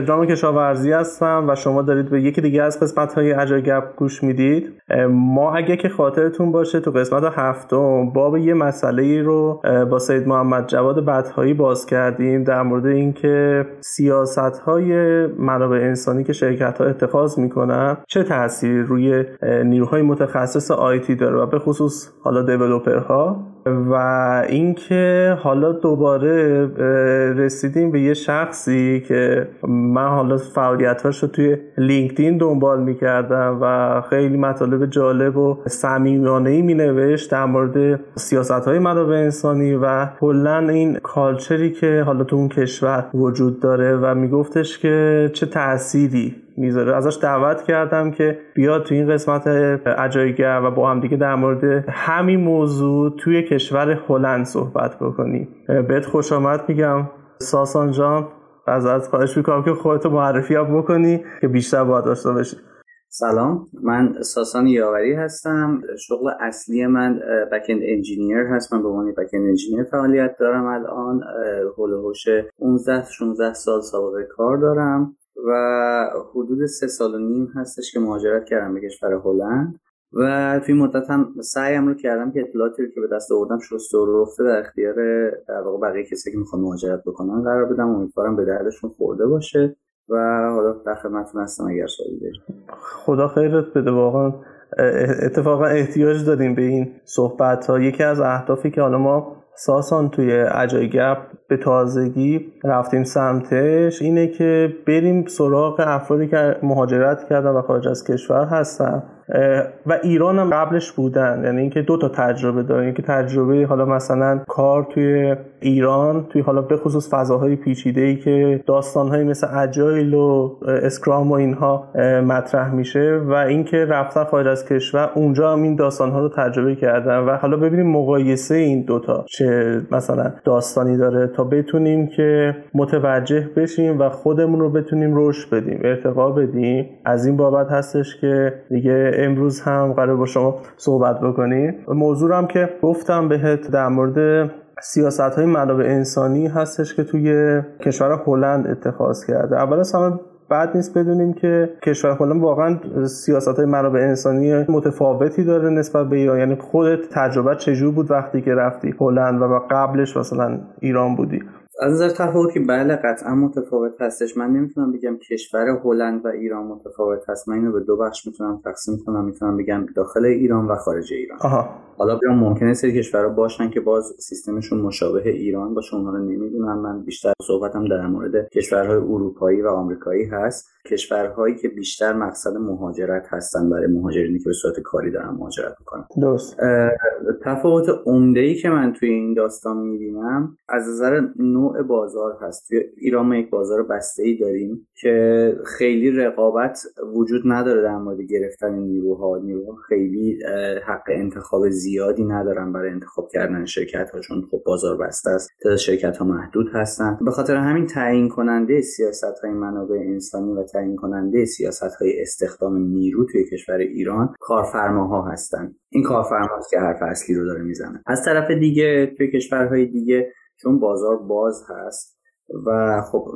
پدرام کشاورزی هستم و شما دارید به یکی دیگه از قسمت های عجایب گوش می‌دید. ما اگه که خاطرتون باشه تو قسمت هفتم باب یه مسئله رو با سید محمد جواد بدهایی باز کردیم در مورد اینکه سیاست های منابع انسانی که شرکت ها اتخاذ می‌کنن چه تأثیری روی نیروهای متخصص آیتی داره و به خصوص حالا دیولوپرها. و اینکه حالا دوباره رسیدیم به یه شخصی که من حالا فعالیتاش رو توی لینکدین دنبال می‌کردم و خیلی مطالب جالب و صمیمانه ای مینوشت در مورد سیاست های منابع انسانی و کلا این کالچری که حالا تو اون کشور وجود داره و میگفتش که چه تأثیری می‌ذاره. ازش دعوت کردم که بیاد تو این قسمت عجایگر و با هم دیگه در مورد همین موضوع توی کشور هلند صحبت بکنیم. بهت خوش آمد میگم. ساسان جان ازت خواهش می‌کنم که خودتو معرفی بکنی که بیشتر باید داشته باشی. سلام. من ساسان یاوری هستم. شغل اصلی من بکند انجینیر هست. من به عنوان بکند انجینیر فعالیت دارم الان. هلوهوش 15 16 سال سابقه کار دارم. و حدود سه سال و نیم هستش که مهاجرت کردم به کشور هلند. و توی مدت هم سعیم رو کردم که اطلاعاتی که به دست آوردم شسته و رفته در اختیار در واقع بقیه کسی که می‌خوان مهاجرت بکنن قرار بدم. امیدوارم به دردشون خورده باشه و حالا در خدمتتون هستم اگر سوالی دارید. خدا خیرت بده. واقعا اتفاقا احتیاج داریم به این صحبت ها یکی از اهدافی که حالا ما ساسان توی اجای گپ به تازگی رفتیم سمتش. اینه که بریم سراغ افرادی که مهاجرت کردن و خارج از کشور هستن. و ایران هم قبلش بودن. یعنی اینکه دو تا تجربه داریم که تجربه حالا مثلا کار توی ایران توی حالا به خصوص فضاهای پیچیده ای که داستانهایی مثل اجایل و اسکرام و اینها مطرح میشه و اینکه رفتن خارج از کشور اونجا هم این داستانها رو تجربه کردن. و حالا ببینیم مقایسه این دوتا چه مثلا داستانی داره تا بتونیم که متوجه بشیم و خودمون رو بتونیم رشد بدیم ارتقا بدیم. از این بابت هستش که دیگه امروز هم قرار با شما صحبت بکنیم. موضوع هم که گفتم بهت در مورد سیاست های منابع انسانی هستش که توی کشور هلند اتخاذ کرده. اول از همه بعد نیست بدونیم که کشور هلند واقعا سیاست های منابع انسانی متفاوتی داره نسبت به ایران. یعنی خودت تجربه چجور بود وقتی که رفتی هلند و قبلش مثلا ایران بودی؟ از نظر تفاوت که بله قطعا متفاوت هستش. من نمی‌تونم بگم کشور هلند و ایران متفاوت هست. من اینو به دو بخش می‌تونم تقسیم کنم. می‌تونم بگم داخل ایران و خارج ایران. آها. حالا بیان ممکنه سری کشورها باشن که باز سیستمشون مشابه ایران باشه. اونها رو نمی‌دونم. من بیشتر صحبتم در مورد کشورهای اروپایی و آمریکایی هست. کشورهایی که بیشتر مقصد مهاجرت هستن. برای مهاجرینی که به صورت کاری دارن مهاجرت می‌کنن. درست. تفاوت عمده ای که من توی این داستان می‌بینم از نظر نوع بازار هست. توی ایران ما یک بازار بسته ای داریم که خیلی رقابت وجود نداره در مورد گرفتن نیروها. نیروها خیلی حق انتخاب زیادی ندارن برای انتخاب کردن شرکت ها چون خب بازار بسته است. تعداد شرکت ها محدود هستن. به خاطر همین تعیین کننده سیاست های منابع انسانی و تعیین کننده سیاست های استخدام نیرو توی کشور ایران کارفرماها هستند این کارفرماست که حرف اصلی رو داره می‌زنه. از طرف دیگه توی کشورهای دیگه چون بازار باز هست و خب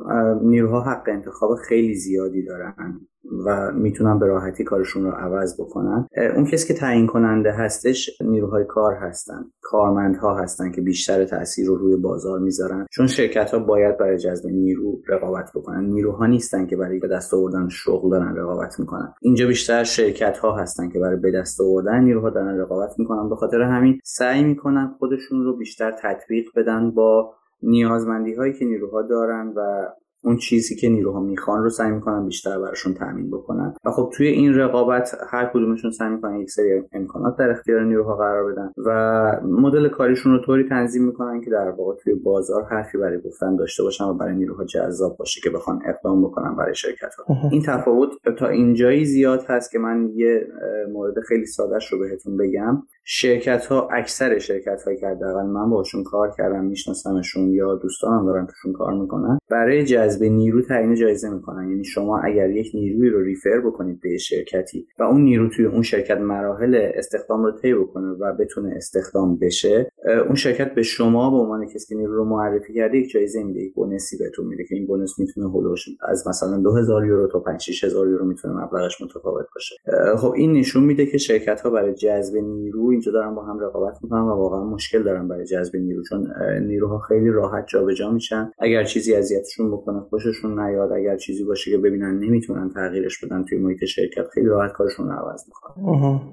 نیروها حق انتخاب خیلی زیادی دارن و می‌تونن به راحتی کارشون رو عوض بکنن. اون کسی که تعیین کننده هستش نیروهای کار هستن. کارمندها هستن که بیشتر تاثیر رو روی بازار می‌ذارن. چون شرکت ها باید برای جذب نیرو رقابت بکنن. نیروها نیستن که برای به دست آوردن شغل دارن رقابت می‌کنن. اینجا بیشتر شرکت ها هستن که برای به دست آوردن نیروها دارن رقابت می‌کنن. به خاطر همین سعی می‌کنن خودشون رو بیشتر تطبیق بدن با نیازمندی هایی که نیروها دارن و اون چیزی که نیروها می‌خوان رو سعی می‌کنن بیشتر براشون تامین بکنن. و خب توی این رقابت هر کدومشون سعی می‌کنن یک سری امکانات در اختیار نیروها قرار بدن و مدل کاریشون رو طوری تنظیم می‌کنن که در واقع توی بازار حرفی برای گفتن داشته باشن و برای نیروها جذاب باشه که بخوان اقدام بکنن برای شرکت ها. این تفاوت تا اینجایی زیاد هست که من یه مورد خیلی سادهش رو بهتون بگم. شرکت ها اکثر شرکت هایی که حداقل من باشون کار کردم میشناسمشون یا دوستانم دارن توشون کار می‌کنن برای جذب نیرو تعیین جایزه می‌کنن. یعنی شما اگر یک نیروی رو ریفر بکنید به شرکتی و اون نیرو توی اون شرکت مراحل استخدام رو طی بکنه و بتونه استخدام بشه اون شرکت به شما به عنوان کسی که نیرو رو معرفی کرده یک جایزه میده یک بونسی بهتون میده که این بونس می‌تونه هولوش از مثلا 2000 یورو تا 5 6000 یورو می‌تونه مبلغش متفاوت باشه. خب این نشون میده که شرکت ها برای جذب نیرو اینجا دارن با هم رقابت می‌کنن و واقعا مشکل دارن برای جذب نیرو چون نیروها خیلی راحت جابجا میشن. اگر چیزی اذیتشون بکنه خوششون نیاد. اگر چیزی باشه که ببینن نمی‌تونن تغییرش بدن توی محیط شرکت. خیلی راحت کارشون رو عوض می‌کنن.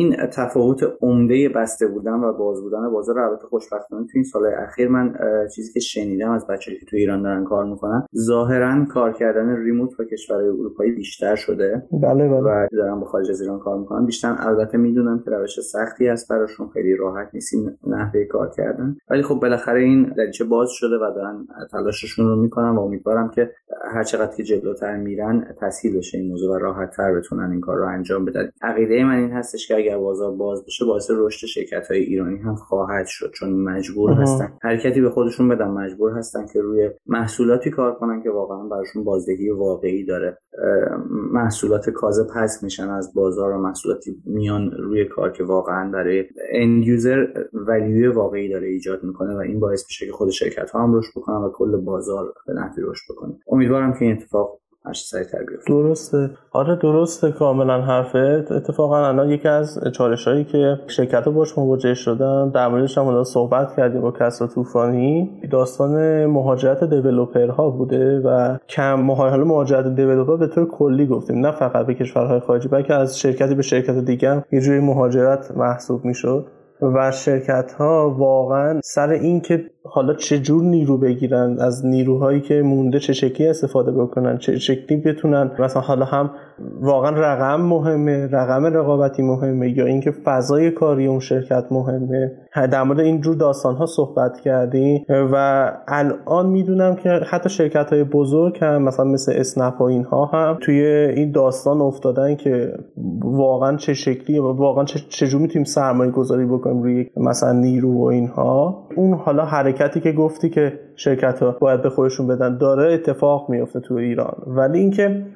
این تفاوت عمده بسته بودن و باز بودن بازار البته خوشبختانه تو این سال اخیر من چیزی که شنیدم از بچه‌ای که تو ایران دارن کار می‌کنن ظاهرا کار کردن ریموت با کشورهای اروپایی بیشتر شده. بله بله. و دارن با خارج از ایران کار می‌کنن. بیشتر البته می‌دونم که روش سختی است براشون خیلی راحت نیست نحوه کار کردن. ولی خب بالاخره این دریچه باز شده و دارن تلاششون رو می‌کنن و امیدوارم که هر چقدر که جلوتر میرن تسهیل بشه این موضوع و راحت تر بتونن این کار رو انجام بدن. عقیده من این هستش که اگر بازار باز بشه باعث رشد شرکت های ایرانی هم خواهد شد چون مجبور هستن. حرکتی به خودشون بدن مجبور هستن که روی محصولاتی کار کنن که واقعا براشون بازدهی واقعی داره. محصولات کاذب پس میشن از بازار و محصولاتی میان روی کار که واقعا برای اند یوزر ولیوی واقعی داره ایجاد می‌کنه و این باعث میشه که خود شرکت ها هم رشد بکنن و کل بازار به نحوی رشد بکنه. امیدوارم که این اتفاق درسته. آره درسته. کاملا حرفه. اتفاقا الان یکی از چالش هایی که شرکت باش مواجه شدن در موردش هم صحبت کردیم با کسرا طوفانی. داستان مهاجرت ها بوده و کم حالا مهاجرت دیولپر به طور کلی گفتیم. نه فقط به کشورهای خارجی بلکه از شرکتی به شرکت دیگه یه جوری مهاجرت محسوب می‌شد. و شرکت ها واقعا سر اینکه حالا چه جور نیرو بگیرن؟ از نیروهایی که مونده چه شکلی استفاده بکنن؟ چه شکلی بتونن؟ مثلا حالا هم واقعا رقم مهمه. رقم رقابتی مهمه یا اینکه فضای کاری اون شرکت مهمه. در مورد این جور داستان ها صحبت کردیم و الان می‌دونم که حتی شرکت های بزرگ هم مثلا مثل اسنپ و اینها هم توی این داستان افتادن که واقعا چه شکلی و واقعا چه جور می‌تونیم سرمایه گذاری بکنیم روی مثلا نیرو و اینها. اون حالا حرکتی که گفتی که شرکت ها باید به خودشون بدن. داره اتفاق میفته تو ایران. ولی اینکه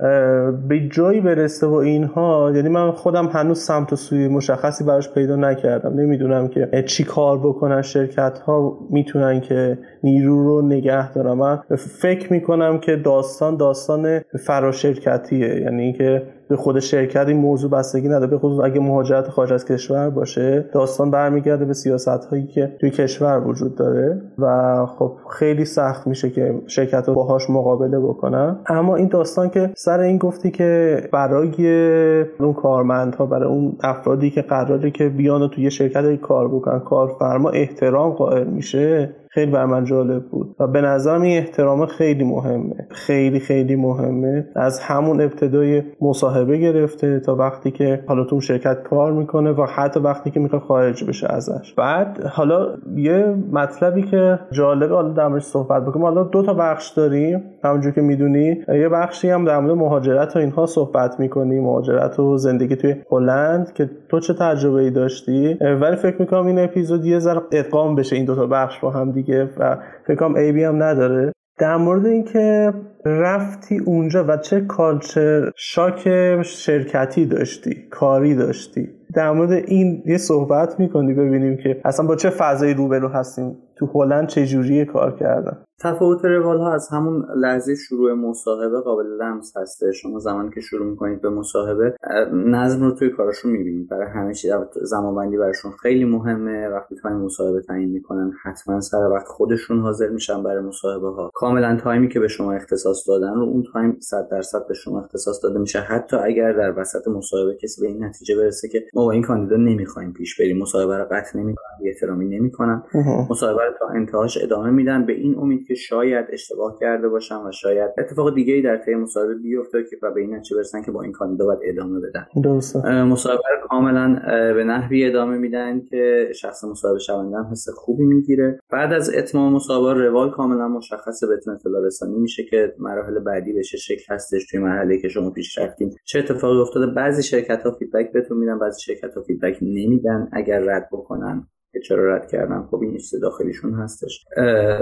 به جایی برسه و اینها یعنی من خودم هنوز سمت و سوی مشخصی براش پیدا نکردم. نمی‌دونم که چی کار بکنن شرکت ها می‌تونن که نیرو رو نگه دارن من فکر می‌کنم که داستان داستان فراشرکتیه یعنی اینکه به خود شرکت این موضوع بستگی نداره. به خصوص اگه مهاجرت خارج از کشور باشه داستان برمیگرده به سیاست هایی که توی کشور وجود داره. و خب خیلی سخت میشه که شرکت ها باهاش مقابله بکنن. اما این داستان که سر این گفتی که برای اون کارمندها برای اون افرادی که قراره که بیان و توی شرکت کار بکنن کارفرما احترام قائل میشه خیلی بر من جالب بود. و به نظرم این احترام خیلی مهمه. خیلی خیلی مهمه. از همون ابتدای مصاحبه گرفته تا وقتی که حالا تو شرکت کار می‌کنه و حتی وقتی که می‌خواد خارج بشه ازش. بعد حالا یه مطلبی که جالبه حالا در صحبت بکنیم حالا دو تا بخش داریم. همونجور که می‌دونی یه بخشی هم در مورد مهاجرت و اینها صحبت می‌کنیم. مهاجرت و زندگی توی هلند که تو چه تجربه ای داشتی؟ ولی فکر می‌کنم این اپیزود یه ذره ادغام بشه این دو تا بخش با هم دیگه. و فکر کنم ای بی هم نداره. در مورد اینکه رفتی اونجا و چه کالچر شاک شرکتی داشتی کاری داشتی. در مورد این یه صحبت می‌کنی ببینیم که اصلا با چه فضایی روبرو هستیم. تو هلند چه جوری کار کردن؟ تفاوت روال ها از همون لحظه شروع مصاحبه قابل لمس هسته. شما زمانی که شروع می‌کنید به مصاحبه نظم رو توی کارشون می‌بینید. برای همه چیز زمانبندی براشون خیلی مهمه. وقتی time مصاحبه تعیین می‌کنن حتما سر وقت خودشون حاضر میشن برای مصاحبه ها. کاملا time ی که به شما اختصاص دادن رو اون time 100 درصد به شما اختصاص داده میشه. حتی اگر در وسط مصاحبه کسی به این نتیجه برسه که ما با این کاندیدا نمی‌خوایم پیش بریم. مصاحبه رو قطع نمی‌کنن بی احترامی نمی‌کنن. مصاحبه رو تا انتهاش ادامه میدن به این امید که شاید اشتباه کرده باشن و شاید اتفاق دیگه ای در طی مصاحبه بیفته که و به این نتیجه برسن که با این کاندیدا باید ادامه بدن. درسته. مصاحبه رو کاملا به نحوی ادامه میدن که شخص مصاحبه شونده هم حس خوبی می‌گیره. بعد از اتمام مصاحبه روال کاملا مشخصه بهتون اطلاع رسانی میشه که مراحل بعدی به چه شکل هستش توی مرحله که شما پیش رفتین. چه اتفاقی افتاده؟ بعضی شرکت ها feedback بهتون میدن بعضی شرکت ها feedback نمیدن. اگر رد بکنن که چرا رد کردن خب این داخلیشون هستش.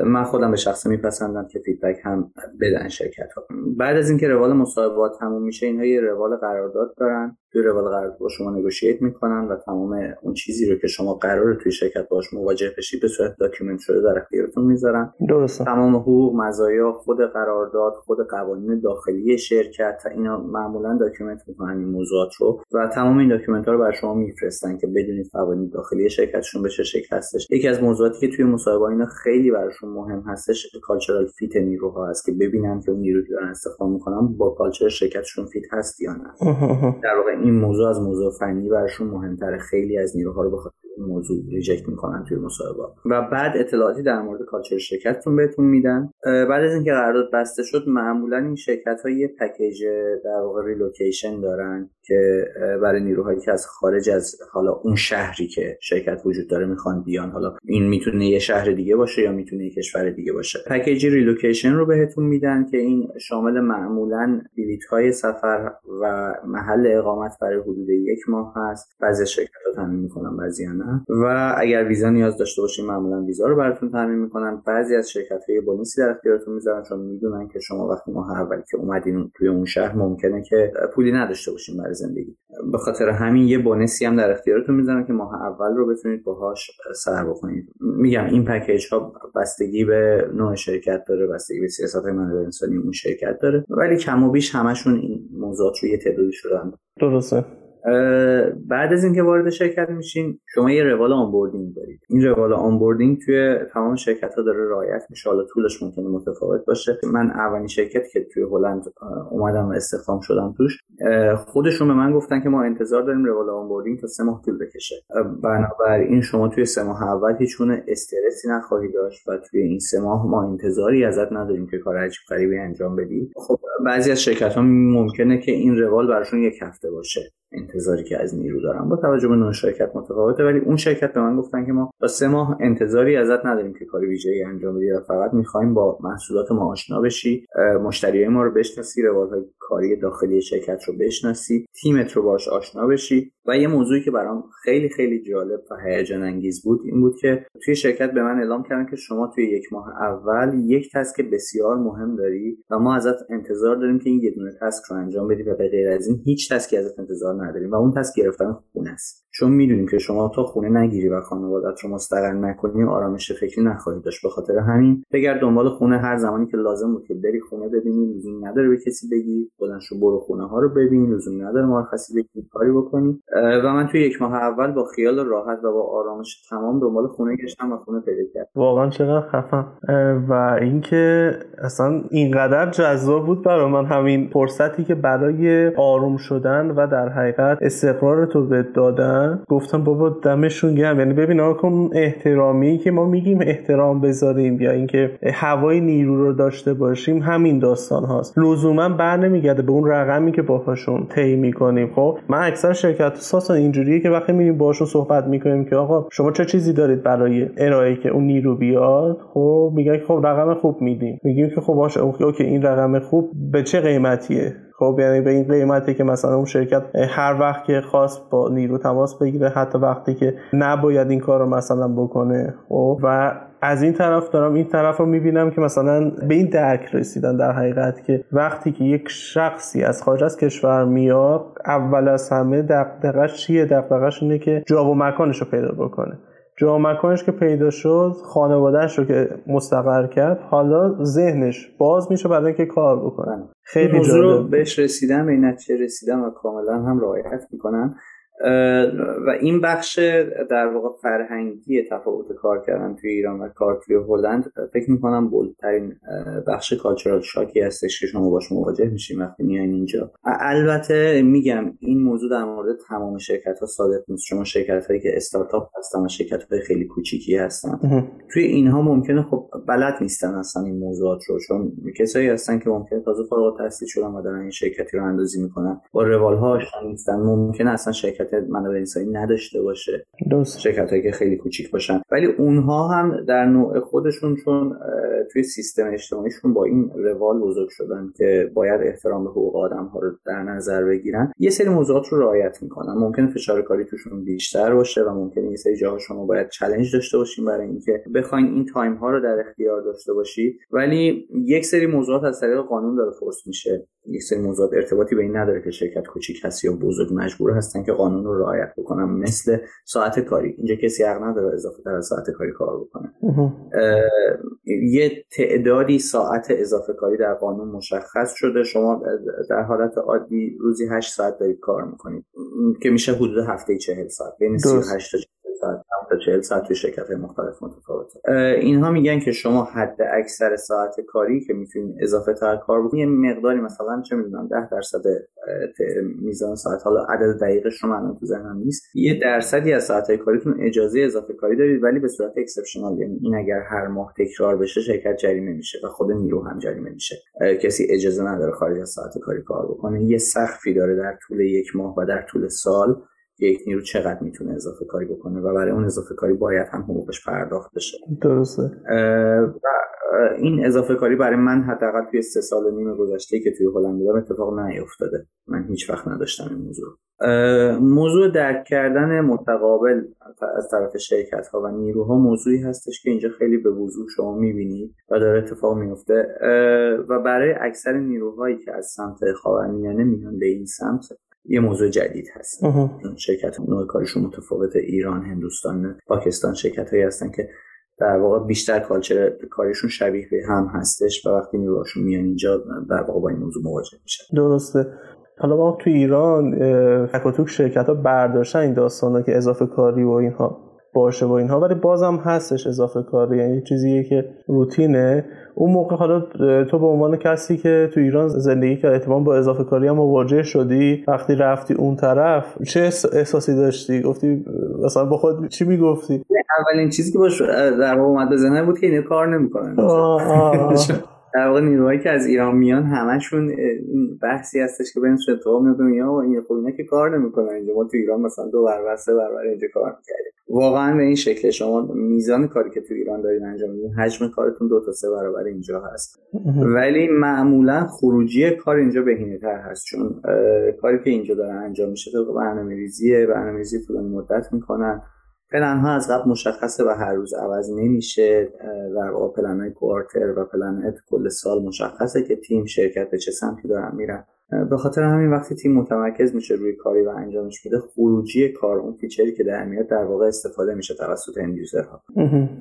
من خودم به شخصه میپسندم که feedback هم بدن شرکت ها. بعد از اینکه روال مصاحبات تموم میشه اینها یه روال قرارداد دارن. روال قرارداد با شما negotiate می‌کنن و تمام اون چیزی رو که شما قرار توی شرکت باش مواجه بشید به صورت document شده در اختیارتون می‌ذارن درسته. تمام حقوق مزایا خود قرارداد خود قوانین داخلی شرکت اینا معمولا document می‌کنن این موضوعات رو و تمام این document ها رو بر شما میفرستن که بدونید قوانین داخلی شرکتشون به چه شکل هستش. یکی از موضوعاتی که توی مصاحبه اینا خیلی براشون مهم هستش cultural fit نیروها هست که ببینن که اون نیروی که دارن استفاده می‌کنن با culture شرکتشون fit هست یا نه. در واقع این موضوع از موضوع فنی براشون مهمتره. خیلی از نیروها رو بخاطر این موضوع reject می‌کنن توی مصاحبه و بعد اطلاعاتی در مورد culture شرکتتون بهتون میدن. بعد از اینکه قرارداد بسته شد معمولا این شرکت ها یه package در واقع relocation دارن. که برای نیروهایی که از خارج از حالا اون شهری که شرکت وجود داره می‌خوان بیان. حالا این می‌تونه یه شهر دیگه باشه یا می‌تونه یه کشور دیگه باشه. package relocation رو بهتون میدن که این شامل معمولا بلیط های سفر و محل اقامت برای حدود یک ماه هست. بعضی شرکت تامین می‌کنن بعضی نه. و اگر ویزا نیاز داشته باشین معمولا ویزا رو براتون تامین می‌کنن. بعضی از شرکت های بونیسی در اختیارتون می‌ذارن چون می‌دونن که شما وقتی ماه اولی که اومدین توی اون شهر ممکنه که پولی نداشته باشین برای زندگی. به خاطر همین یه بونسی هم در اختیارتون می‌ذارن که ماه اول رو بتونید باهاش سر بکنید. میگم این پکیج ها بستگی به نوع شرکت داره بستگی به سیاست منابع انسانی اون شرکت داره. ولی کم و بیش همشون این موضوعات رو یه تعدادی شدن درسته. بعد از اینکه وارد شرکت میشین شما یه روال onboarding دارید. این روال onboarding توی تمام شرکت ها داره رعایت میشه. حالا طولش ممکنه متفاوت باشه. من اولین شرکتی که توی هلند اومدم و استخدام شدم توش خودشون به من گفتن که ما انتظار داریم روال onboarding تا سه ماه طول بکشه. بنابراین شما توی سه ماه اول هیچ استرسی نخواهی داشت و توی این سه ماه ما انتظاری ازت نداریم که کار عجیب غریبی انجام بدی خب بعضی از شرکت ها ممکنه که این روال براشون یک هفته باشه. انتظاری که از نیرو دارن. با توجه به نوع شرکت متفاوته ولی اون شرکت به من گفتن که ما تا سه ماه انتظاری ازت نداریم که کاری ویژه‌ای انجام بدی فقط می‌خوایم با محصولات ما آشنا بشی مشتریای ما رو بشناسی روالهای کاری داخلی شرکت رو بشناسی تیمت رو باش آشنا بشی. و یه موضوعی که برام خیلی خیلی جالب و هیجان انگیز بود این بود که توی شرکت به من اعلام کردن که شما توی یک ماه اول یک task بسیار مهم داری و ما ازت انتظار داریم که این یه دونه task رو انجام بدی و به غیر از این هیچ task ی ازت انتظار نداریم و اون task گرفتن خونه است. چون می‌دونیم که شما تا خونه نگیری و خانوادت رو مستقر نکنی آرامش فکری نخواهی داشت. به خاطر همین بگرد دنبال خونه هر زمانی که لازم بود که بری خونه ببینی لزوم نداره به کسی بگی. بلندشو برو خونه ها رو ببین. لزوم نداره مرخصی بگی کاری بکنی. و من توی یک ماه اول با خیال راحت و با آرامش تمام دنبال خونه گشتم و خونه پیدا کردم. واقعا چقدر خفم. و اینکه اصلا اینقدر جذاب بود برای من همین فرصتی که برای آروم شدن و در حقیقت استقرار تو به دادن گفتم بابا دمشون گرم. یعنی ببین کن احترامی که ما میگیم احترام بذاریم یا اینکه هوای نیرو رو داشته باشیم همین داستان هاست. لزوما بر نمیگرده به اون رقمی که باهاشون طی می‌کنیم. خب من اکثر شرکت ساسا اینجوریه که وقتی میریم باشون صحبت می‌کنیم که آقا شما چه چیزی دارید برای ارائه که اون نیرو بیاد؟ خب میگن که خب رقم خوب میدیم. میگیم که خب باشه اوکی این رقم خوب به چه قیمتیه؟ خب یعنی به این قیمتی که مثلا اون شرکت هر وقت که خواست با نیرو تماس بگیره حتی وقتی که نباید این کار رو مثلا بکنه خب. و از این طرف دارم این طرف رو می‌بینم که مثلا به این درک رسیدن در حقیقت که وقتی که یک شخصی از خارج از کشور میاد اول از همه دقدقش چیه؟ دقدقش اینه که جا و مکانش رو پیدا بکنه. جا مکانش که پیدا شد خانوادهش رو که مستقر کرد حالا ذهنش باز میشه برای اینکه کار بکنن خیلی جالب. بهش رسیدن به این نتیجه رسیدن و کاملا هم رعایت می‌کنن و این بخش در واقع فرهنگی تفاوت کار کردن توی ایران و کار توی هلند فکر می‌کنم بولترین بخش کالچرال شاکی هستش که شما باش مواجه میشیم وقتی میاین اینجا. البته میگم این موضوع در مورد تمام شرکت ها صادق نیست. شما شرکت هایی که استارتاپ هستن و شرکت های خیلی کوچیکی هستن. توی اینها ممکنه خب بلد نیستن اصلا این موضوعات رو چون کسایی هستن که ممکنه تازه فارغ التحصیل شدن و دارن این شرکتی راه اندازی می‌کنن. با روال ها نیستن. ممکنه اصلا شرکت منابع انسانی نداشته باشه. درست. شرکت هایی که خیلی کوچیک باشن. ولی اونها هم در نوع خودشون چون توی سیستم اجتماعیشون با این روال بزرگ شدن که باید احترام به حقوق آدم ها رو در نظر بگیرن یه سری موضوعات رو رعایت می‌کنن. ممکن فشار کاری توشون بیشتر باشه و ممکن یه سری جاها شما باید challenge داشته باشین برای اینکه بخواین این time ها رو در اختیار داشته باشی. ولی یک سری موضوعات از طریق قانون داره force میشه. یک سری موضوعات ارتباطی به این نداره که شرکت کوچیک هست یا بزرگ مجبور هستن که قانون رو رعایت بکنن مثل ساعت کاری. اینجا کسی حق نداره اضافه تر از ساعت کاری کار بکنه. یه تعدادی ساعت اضافه کاری در قانون مشخص شده. شما در حالت عادی روزی 8 ساعت دارید کار می‌کنید. که میشه حدود هفته 40 ساعت بین 38 تا ساعت تا 40 ساعت توی شرکت مختلف متفاوته. اینها میگن که شما حد اکثر ساعت کاری که می‌تونید اضافه تر کار بکنید یه مقداری مثلا چه می‌دونم 10 درصد میزان ساعت حالا عدد دقیقش رو من تو ذهنم نیست. یه درصدی از ساعت کاریتون اجازه اضافه کاری دارید ولی به صورت اکسپشنال یعنی این اگر هر ماه تکرار بشه شرکت جریمه میشه و خود نیرو هم جریمه میشه. کسی اجازه نداره خارج از ساعت کاری کار بکنه. یه سقفی داره در طول یک ماه و در طول سال. یک نیرو چقدر می‌تونه اضافه کاری بکنه و برای اون اضافه کاری باید هم حقوقش پرداخت بشه. درسته. و این اضافه کاری برای من حداقل توی سه سال و نیم گذشته که توی هلند بودم اتفاق نیفتاده. من هیچ وقت نداشتم این موضوع. موضوع درک کردن متقابل از طرف شرکت ها و نیروها موضوعی هستش که اینجا خیلی به وضوح شما می‌بینید و داره اتفاق میفته و برای اکثر نیروهایی که از سمت خاورمیانه میان به این سمت یه موضوع جدید هست. شرکت نوع کارشون متفاوت ایران هندوستان پاکستان شرکت هایی هستن که در واقع بیشتر کالچر کارشون شبیه به هم هستش و وقتی نیروهاشون میان اینجا در واقع با این موضوع مواجه میشن. درسته. حالا ما تو ایران تک شرکت ها برداشتن این داستان که اضافه کاری و اینها باشه و اینها ولی بازم هستش اضافه کاری. یعنی چیزیه که روتینه. اون موقع حالا تو به عنوان کسی که تو ایران زندگی کرد احتمال با اضافه کاری هم مواجه شدی. وقتی رفتی اون طرف چه احساسی داشتی؟ گفتی مثلا با خود چی می‌گفتی؟ اولین چیزی که باش در اومد به بود که اینو کار نمی‌کنن در واقع نیروهایی که از ایران میان همشون بحثی هستش که بین اتفاق میفته یا این خب اینا که کار نمی‌کنن اینجا. ما تو ایران مثلا دو برابر سه برابر اینجا کار می‌کردیم. واقعا به این شکل شما میزان کاری که تو ایران دارین انجام میدین حجم کارتون دو تا سه برابر اینجا هست. ولی معمولا خروجی کار اینجا بهینه تر هست. چون کاری که اینجا دارن انجام میشه تو برنامه ریزیه برنامه ریزی طولانی مدت می‌کنن. پلن ها از قبل مشخصه و هر روز عوض نمیشه در واقع پلن های quarter و پلن کل سال مشخصه که تیم شرکت به چه سمتی دارن میرن. به خاطر همین وقتی تیم متمرکز میشه روی کاری و انجامش میده خروجی کار اون feature ی که در میاد در واقع استفاده میشه توسط end ها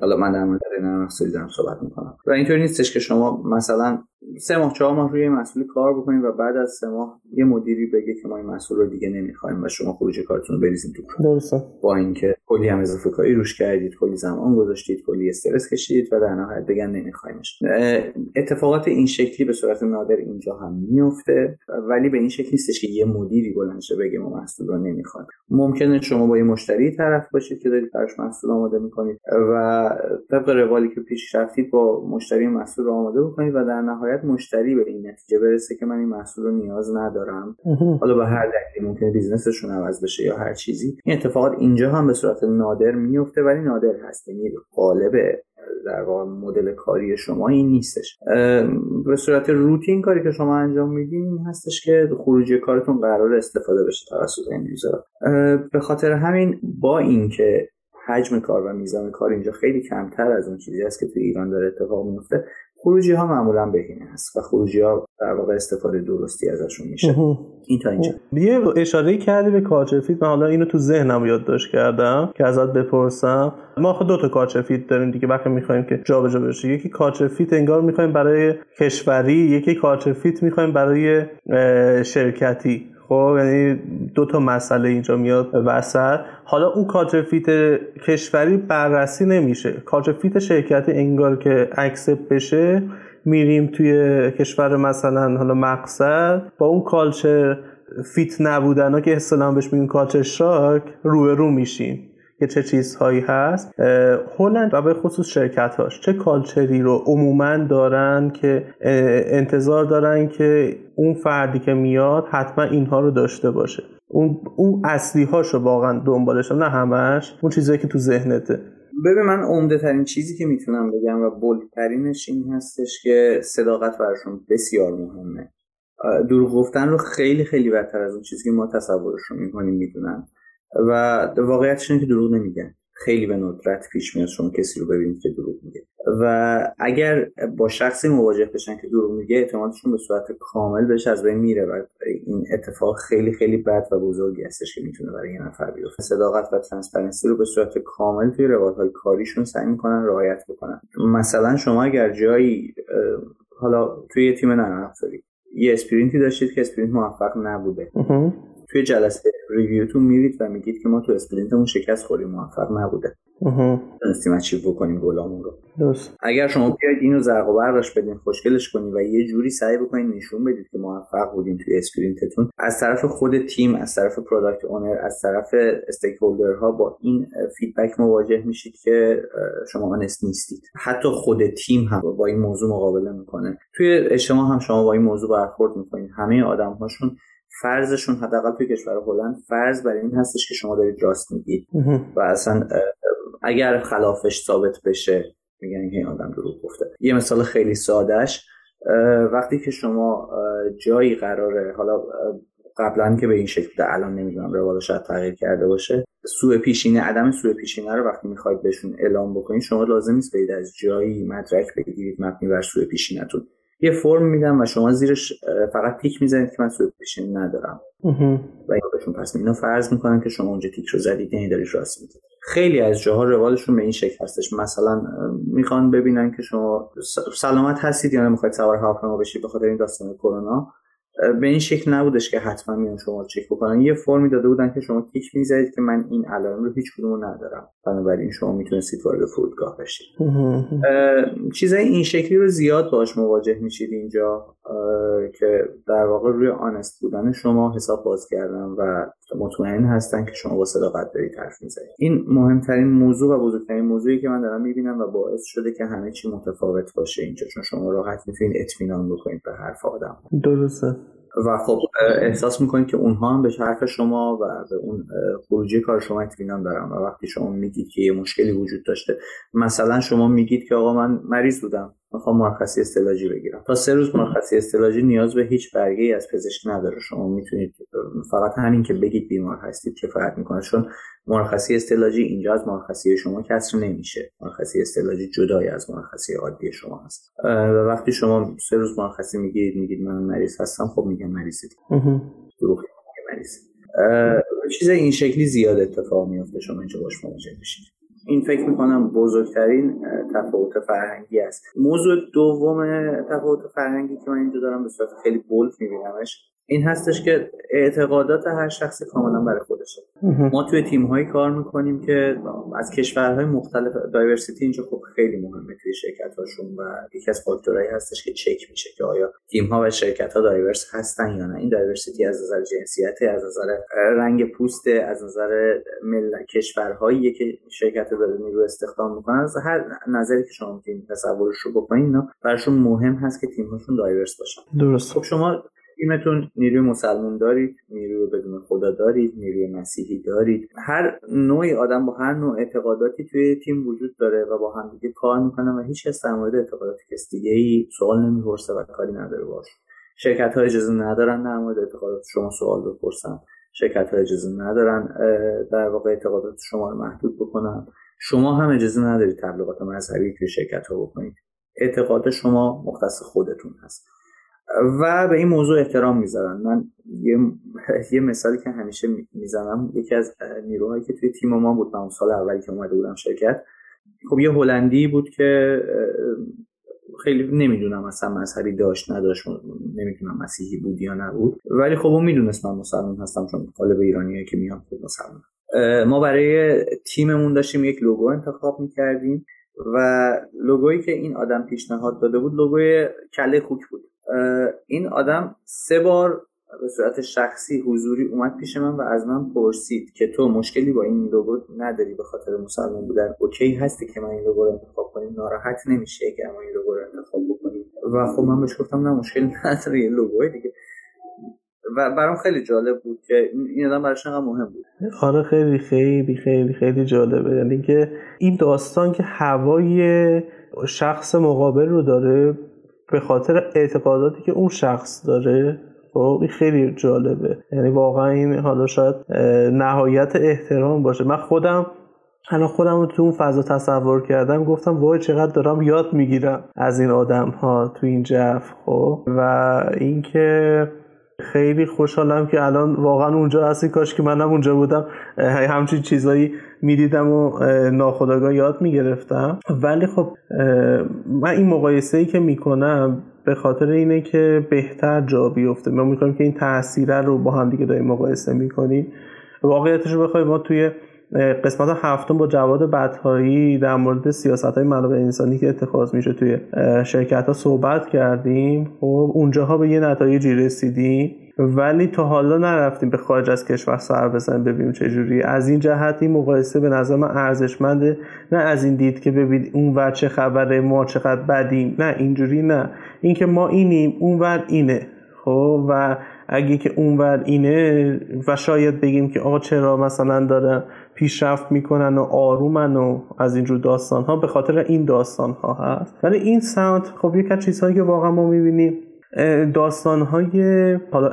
حالا من در مورد نرم دارم صحبت می‌کنم. و اینطوری نیستش که شما مثلا سه ماه چهار ماه روی مسئولی کار بکنید و بعد از سه ماه یه مدیری بگه که ما این مسئول رو دیگه نمی‌خوایم و شما خروجی کارتون رو بریزید تو درسته. با اینکه کلی هم اضافه کاری روش کردید کلی زمان گذاشتید کلی استرس کشیدید و در نهایت بگن نمیخوایمش. اتفاقات این شکلی به صورت نادر اینجا هم میفته ولی به این شکل نیستش که یه مدیری بلند شه بگه ما محصول رو نمی‌خوایم. ممکنه شما با یه مشتری طرف باشید که دارید براش محصول آماده می‌کنید و طبق روالی که پیش رفتید با مشتری محصول رو آماده بکنید و در نهایت مشتری به این نتیجه برسه که من این محصول رو نیاز ندارم. حالا به هر دلیلی ممکنه بیزنسشون عوض بشه یا هر چیزی. این اتفاقات اینجا هم به صورت نادر میفته ولی نادر هست. یعنی قالب در واقع مدل کاری شما این نیستش. به صورت روتین کاری که شما انجام میدین این هستش که خروجی کارتون قرار استفاده بشه توسط این به خاطر همین با اینکه حجم کار و میزان کار اینجا خیلی کمتر از اون چیزی است که تو ایران داره اتفاق میفته خروجی ها معمولا بهینه هست و خروجی ها در واقع استفاده درستی ازشون میشه. این تا اینجا. یه اشاره کردی به culture fit من حالا اینو تو ذهنم یادداشت کردم که ازت بپرسم. ما خود دو تا culture fit داریم دیگه وقتی می‌خوایم که جابجا بشه یکی culture fit انگار می‌خوایم برای کشوری یکی culture fit می‌خوایم برای شرکتی. خب یعنی دو تا مسئله اینجا میاد وسط. حالا اون culture کشوری بررسی نمیشه. culture شرکتی انگار که accept بشه میریم توی کشور مثلا حالا مقصد. با اون culture fit نبودن ها که اصطلاحا بهش میگیم culture shock روبرو میشیم. که چه چیزهایی هست هلند و به خصوص شرکت هاش چه culture ی رو عموما دارن که انتظار دارن که اون فردی که میاد حتما اینها رو داشته باشه. اون اون اصلی هاشو واقعا دنبالش نه همش اون چیزایی که تو ذهنته. ببین من عمده ترین چیزی که می‌تونم بگم و bold ترینش این هستش که صداقت براشون بسیار مهمه. دروغ گفتن رو خیلی خیلی بدتر از اون چیزی که ما تصورش رو می‌کنیم می‌دونن. و واقعیتش اینه که دروغ نمیگن. خیلی به ندرت پیش میاد شما کسی رو ببینید که دروغ میگه. و اگر با شخصی مواجه بشن که دروغ میگه اعتمادشون به صورت کامل بهش از بین میره و این اتفاق خیلی خیلی بد و بزرگی هستش که می‌تونه برای یه نفر بیفته. صداقت و transparency رو به صورت کامل توی روابط کاریشون سعی می‌کنن رعایت بکنن. مثلا شما اگر جایی حالا توی یه تیم نرم یه sprint ی داشتید که sprint موفق نبوده. توی جلسه review تون میرید و میگید که ما تو sprint مون شکست خوردیم موفق نبوده. نتونستیم achieve بکنیم گلامون رو. درست. اگر شما بیاید اینو زرق و برقش بدین خوشگلش کنید و یه جوری سعی بکنید نشون بدید که موفق بودین توی sprint تون. از طرف خود تیم از طرف product owner از طرف stake ها با این فیدبک مواجه میشید که شما آنست نیستید. حتی خود تیم هم با این موضوع مقابله می‌کنه. توی اجتماع هم شما با این موضوع برخورد می‌کنید همه آدم هاشون فرضشون حداقل توی کشور هلند فرض بر این هستش که شما دارید راست میگید. و اصلا اگر خلافش ثابت بشه میگن که این آدم دروغ گفته. یه مثال خیلی سادهش وقتی که شما جایی قراره حالا قبلا که به این شکل بوده الان نمی‌دونم روال شاید تغییر کرده باشه سوء پیشینه عدم سوء پیشینه رو وقتی می‌خواید بهشون اعلام بکنید شما لازم نیست برید از جایی مدرک بگیرید مبنی بر سوء پیشینتون یه فرم میدم و شما زیرش فقط تیک می‌زنید که من سوء پیشینه ندارم. و بهشون پس اینو فرض می‌کنن که شما اونجا تیک رو زدید یعنی دارید راست میگید. خیلی از جاها روالشون به این شکل هستش. مثلا می‌خوان ببینن که شما سلامت هستید یا نمی‌خواید سوار هواپیما بشید به خاطر این داستان کرونا. به این شکل نبودش که حتما میان شما چک بکنن. یه فرمی داده بودن که شما تیک می‌زدید که من این علائم رو هیچ کدومو ندارم. بنابراین شما می‌تونستید وارد فرودگاه بشید. چیزای این شکلی رو زیاد باش مواجه میشید اینجا که در واقع روی آنست بودن شما حساب باز کردن و مطمئن هستن که شما با صداقت دارید حرف می‌زنید. این مهمترین موضوع و بزرگترین موضوعی که من دارم می‌بینم و باعث شده که همه چی متفاوت باشه اینجا چون شما راحت می‌تونید اطمینان بکنید به حرف آدم. درسته. و خب احساس می‌کنید که اونها هم به حرف شما و به اون خروجی کار شما اطمینان دارن و وقتی شما میگید که یه مشکلی وجود داشته مثلا شما میگید که آقا من مریض بودم. می‌خوام مرخصی استلاجی بگیرم. تا سه روز مرخصی استلاجی نیاز به هیچ برگه از پزشک نداره. شما می‌تونید فقط همین که بگید بیمار هستید کفایت می‌کنه. چون مرخصی استلاجی اینجا از مرخصی شما کسر نمیشه. مرخصی استلاجی جدای از مرخصی عادی شما هست. و وقتی شما سه روز مرخصی می‌گیرید میگید من مریض هستم خب میگم مریضید. دروغ مریض. چیز این شکلی زیاد اتفاق میفته شما اینجا باش مواجه بشید این فکر می‌کنم بزرگترین تفاوت فرهنگی است. موضوع دوم تفاوت فرهنگی که من اینجا دارم به صورت خیلی بولد میبینمش این هستش که اعتقادات هر شخص کاملا برای خودشه. ما توی تیم هایی کار می‌کنیم که از کشورهای مختلف دایورسیتی اینجا خب خیلی مهمه توی شرکت هاشون و یکی از فاکتورهایی هستش که چک میشه که آیا تیم ها و شرکت ها diverse هستن یا نه. این diversity از نظر جنسیت از نظر رنگ پوست از نظر مل... کشورهایی که شرکت داره نیرو استخدام می‌کنن از هر نظری که شما تیم تصورش رو بکنید اینا براشون مهم هست که تیم هاشون diverse باشن. درست خب شما تیمتون نیروی مسلمون دارید نیروی بدون خدا دارید نیروی مسیحی دارید. هر نوعی آدم با هر نوع اعتقاداتی توی تیم وجود داره و با هم دیگه کار می‌کنن و هیچ کس در مورد اعتقادات کس دیگه ای سوال نمی‌پرسه و کاری نداره باش شرکت ها اجازه ندارن در مورد اعتقادات شما سوال بپرسن. شرکت ها اجازه ندارن در واقع اعتقادات شما رو محدود بکنن. شما هم اجازه ندارید تبلیغات مذهبی توی شرکت ها بکنید. اعتقاد شما مختص خودتون هست. و به این موضوع احترام می‌ذارن. من یه, یه مثالی که همیشه می‌زنم یکی از نیروهایی که توی تیم ما بود من سال اولی که اومده بودم شرکت. خب یه هلندی بود که خیلی نمی‌دونم مثلا مذهبی داشت نداشت نمی‌دونم مسیحی بود یا نبود. ولی خب اون می‌دونست من مسلمان هستم چون غالب ایرانیه که میام خود مسلمان. ما برای تیممون داشتیم یک لوگو انتخاب می‌کردیم و لوگویی که این آدم پیشنهاد داده بود لوگوی کله خوک بود. این آدم سه بار به صورت شخصی حضوری اومد پیش من و از من پرسید که تو مشکلی با این لوگو نداری به خاطر مسلمان بودن؟ okay هستی که من این لوگو رو انتخاب کنیم؟ ناراحت نمیشه اگر ما این لوگو رو انتخاب بکنیم؟ و خب من بهش گفتم نه مشکل نداره این لوگو دیگه. و برام خیلی جالب بود که این آدم براش مهم بود. آره خیلی خیلی خیلی خیلی جالبه. یعنی که این داستان که هوای شخص مقابل رو داره به خاطر اعتقاداتی که اون شخص داره خب این خیلی جالبه. یعنی واقعا این حالا شاید نهایت احترام باشه. من خودم الان خودم رو تو اون فضا تصور کردم گفتم وای چقدر دارم یاد می‌گیرم از این آدم ها تو این جف خب. و اینکه خیلی خوشحالم که الان واقعا اونجا هستی. کاش که منم اونجا بودم. همچین چیزایی می‌دیدم و ناخداگاه یاد می‌گرفتم. ولی خب من این مقایسه ای که می‌کنم به خاطر اینه که بهتر جا بیفته. ما می‌کنیم که این تاثیر رو با هم دیگه داریم مقایسه می‌کنیم. واقعیتش رو بخوای ما توی قسمت هفتم با جواد بدهایی در مورد سیاست های منابع انسانی که اتخاذ میشه توی شرکت ها صحبت کردیم. خب اونجاها به یه نتایجی رسیدیم. ولی تا حالا نرفتیم به خارج از کشور سر بزنیم ببینیم چه جوری. از این جهت این مقایسه به نظر من ارزشمنده. نه از این دید که ببینید اون ور چه خبره ما چقدر بدیم. نه اینجوری نه. اینکه ما اینیم اون ور اینه. خب و اگه که اونور اینه و شاید بگیم که آقا چرا مثلا داره پیشرفت می‌کنن و آرومن و از اینجور داستان ها به خاطر این داستان ها هست. ولی این سمت خب یک از چیزهایی که واقعا ما می‌بینیم داستان های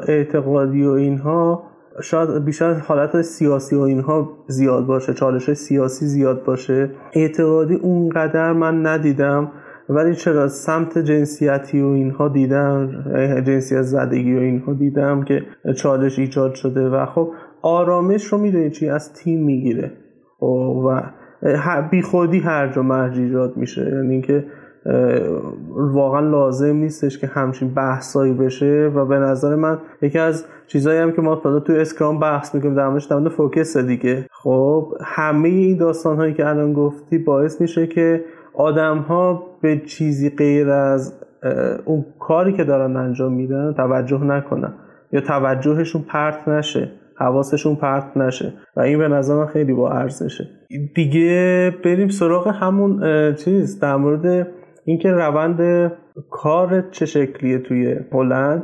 اعتقادی و اینها شاید بیشتر حالت سیاسی و اینها زیاد باشه چالش سیاسی زیاد باشه. اعتقادی اونقدر من ندیدم ولی چرا سمت جنسیتی و اینها دیدم جنسیت زدگی و اینها دیدم که چالش ایجاد شده. و خب آرامش رو می‌دونی چی؟ از تیم می‌گیره. خب، و بی خودی هر جا مرج ایجاد میشه. یعنی اینکه واقعا لازم نیستش که همچین بحثایی بشه. و به نظر من یکی از چیزایی هم که ما تا تو اسکرام بحث می‌کنیم در موردش در فوکس دیگه. خب همه این داستان هایی که الان گفتی باعث میشه که آدم ها به چیزی غیر از اون کاری که دارن انجام میدن توجه نکنن. یا توجهشون پرت نشه. حواسشون پرت نشه. و این به نظر من خیلی با ارزشه. دیگه بریم سراغ همون چیز در مورد اینکه روند کار چه شکلیه توی هلند.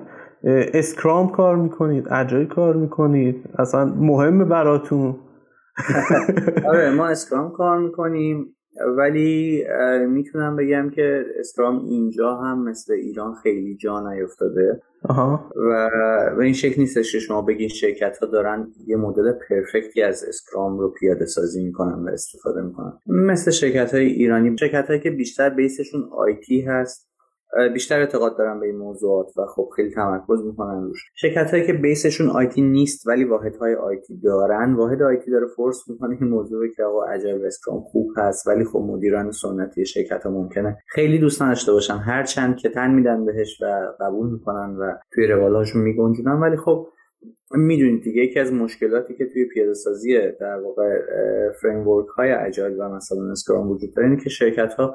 Scrum کار می‌کنید اجای کار می‌کنید اصلا مهمه براتون. آره ما Scrum کار می‌کنیم. ولی می‌تونم بگم که Scrum اینجا هم مثل ایران خیلی جا نیفتاده. و به این شکل نیستش که شما بگین شرکت ها دارن یه مدل perfect ی از Scrum رو پیاده سازی می‌کنن و استفاده می‌کنن. مثل شرکت های ایرانی شرکت هایی که بیشتر base شون IT هست. بیشتر اعتقاد دارن به این موضوعات و خب خیلی تمرکز می‌کنن روش. شرکت هایی که base شون IT نیست ولی واحد های IT دارن واحد IT داره force می‌کنه این موضوع که آقا agile Scrum خوب هست ولی خب مدیران سنتی شرکت ها ممکنه. خیلی دوست نداشته باشن. هرچند که تن میدن بهش و قبول می‌کنن و توی روالهاشون میگنجونن. ولی خب می‌دونید دیگه یکی از مشکلاتی که توی پیاده سازی در واقع فریم های agile و مثلا Scrum وجود داره اینه که شرکت ها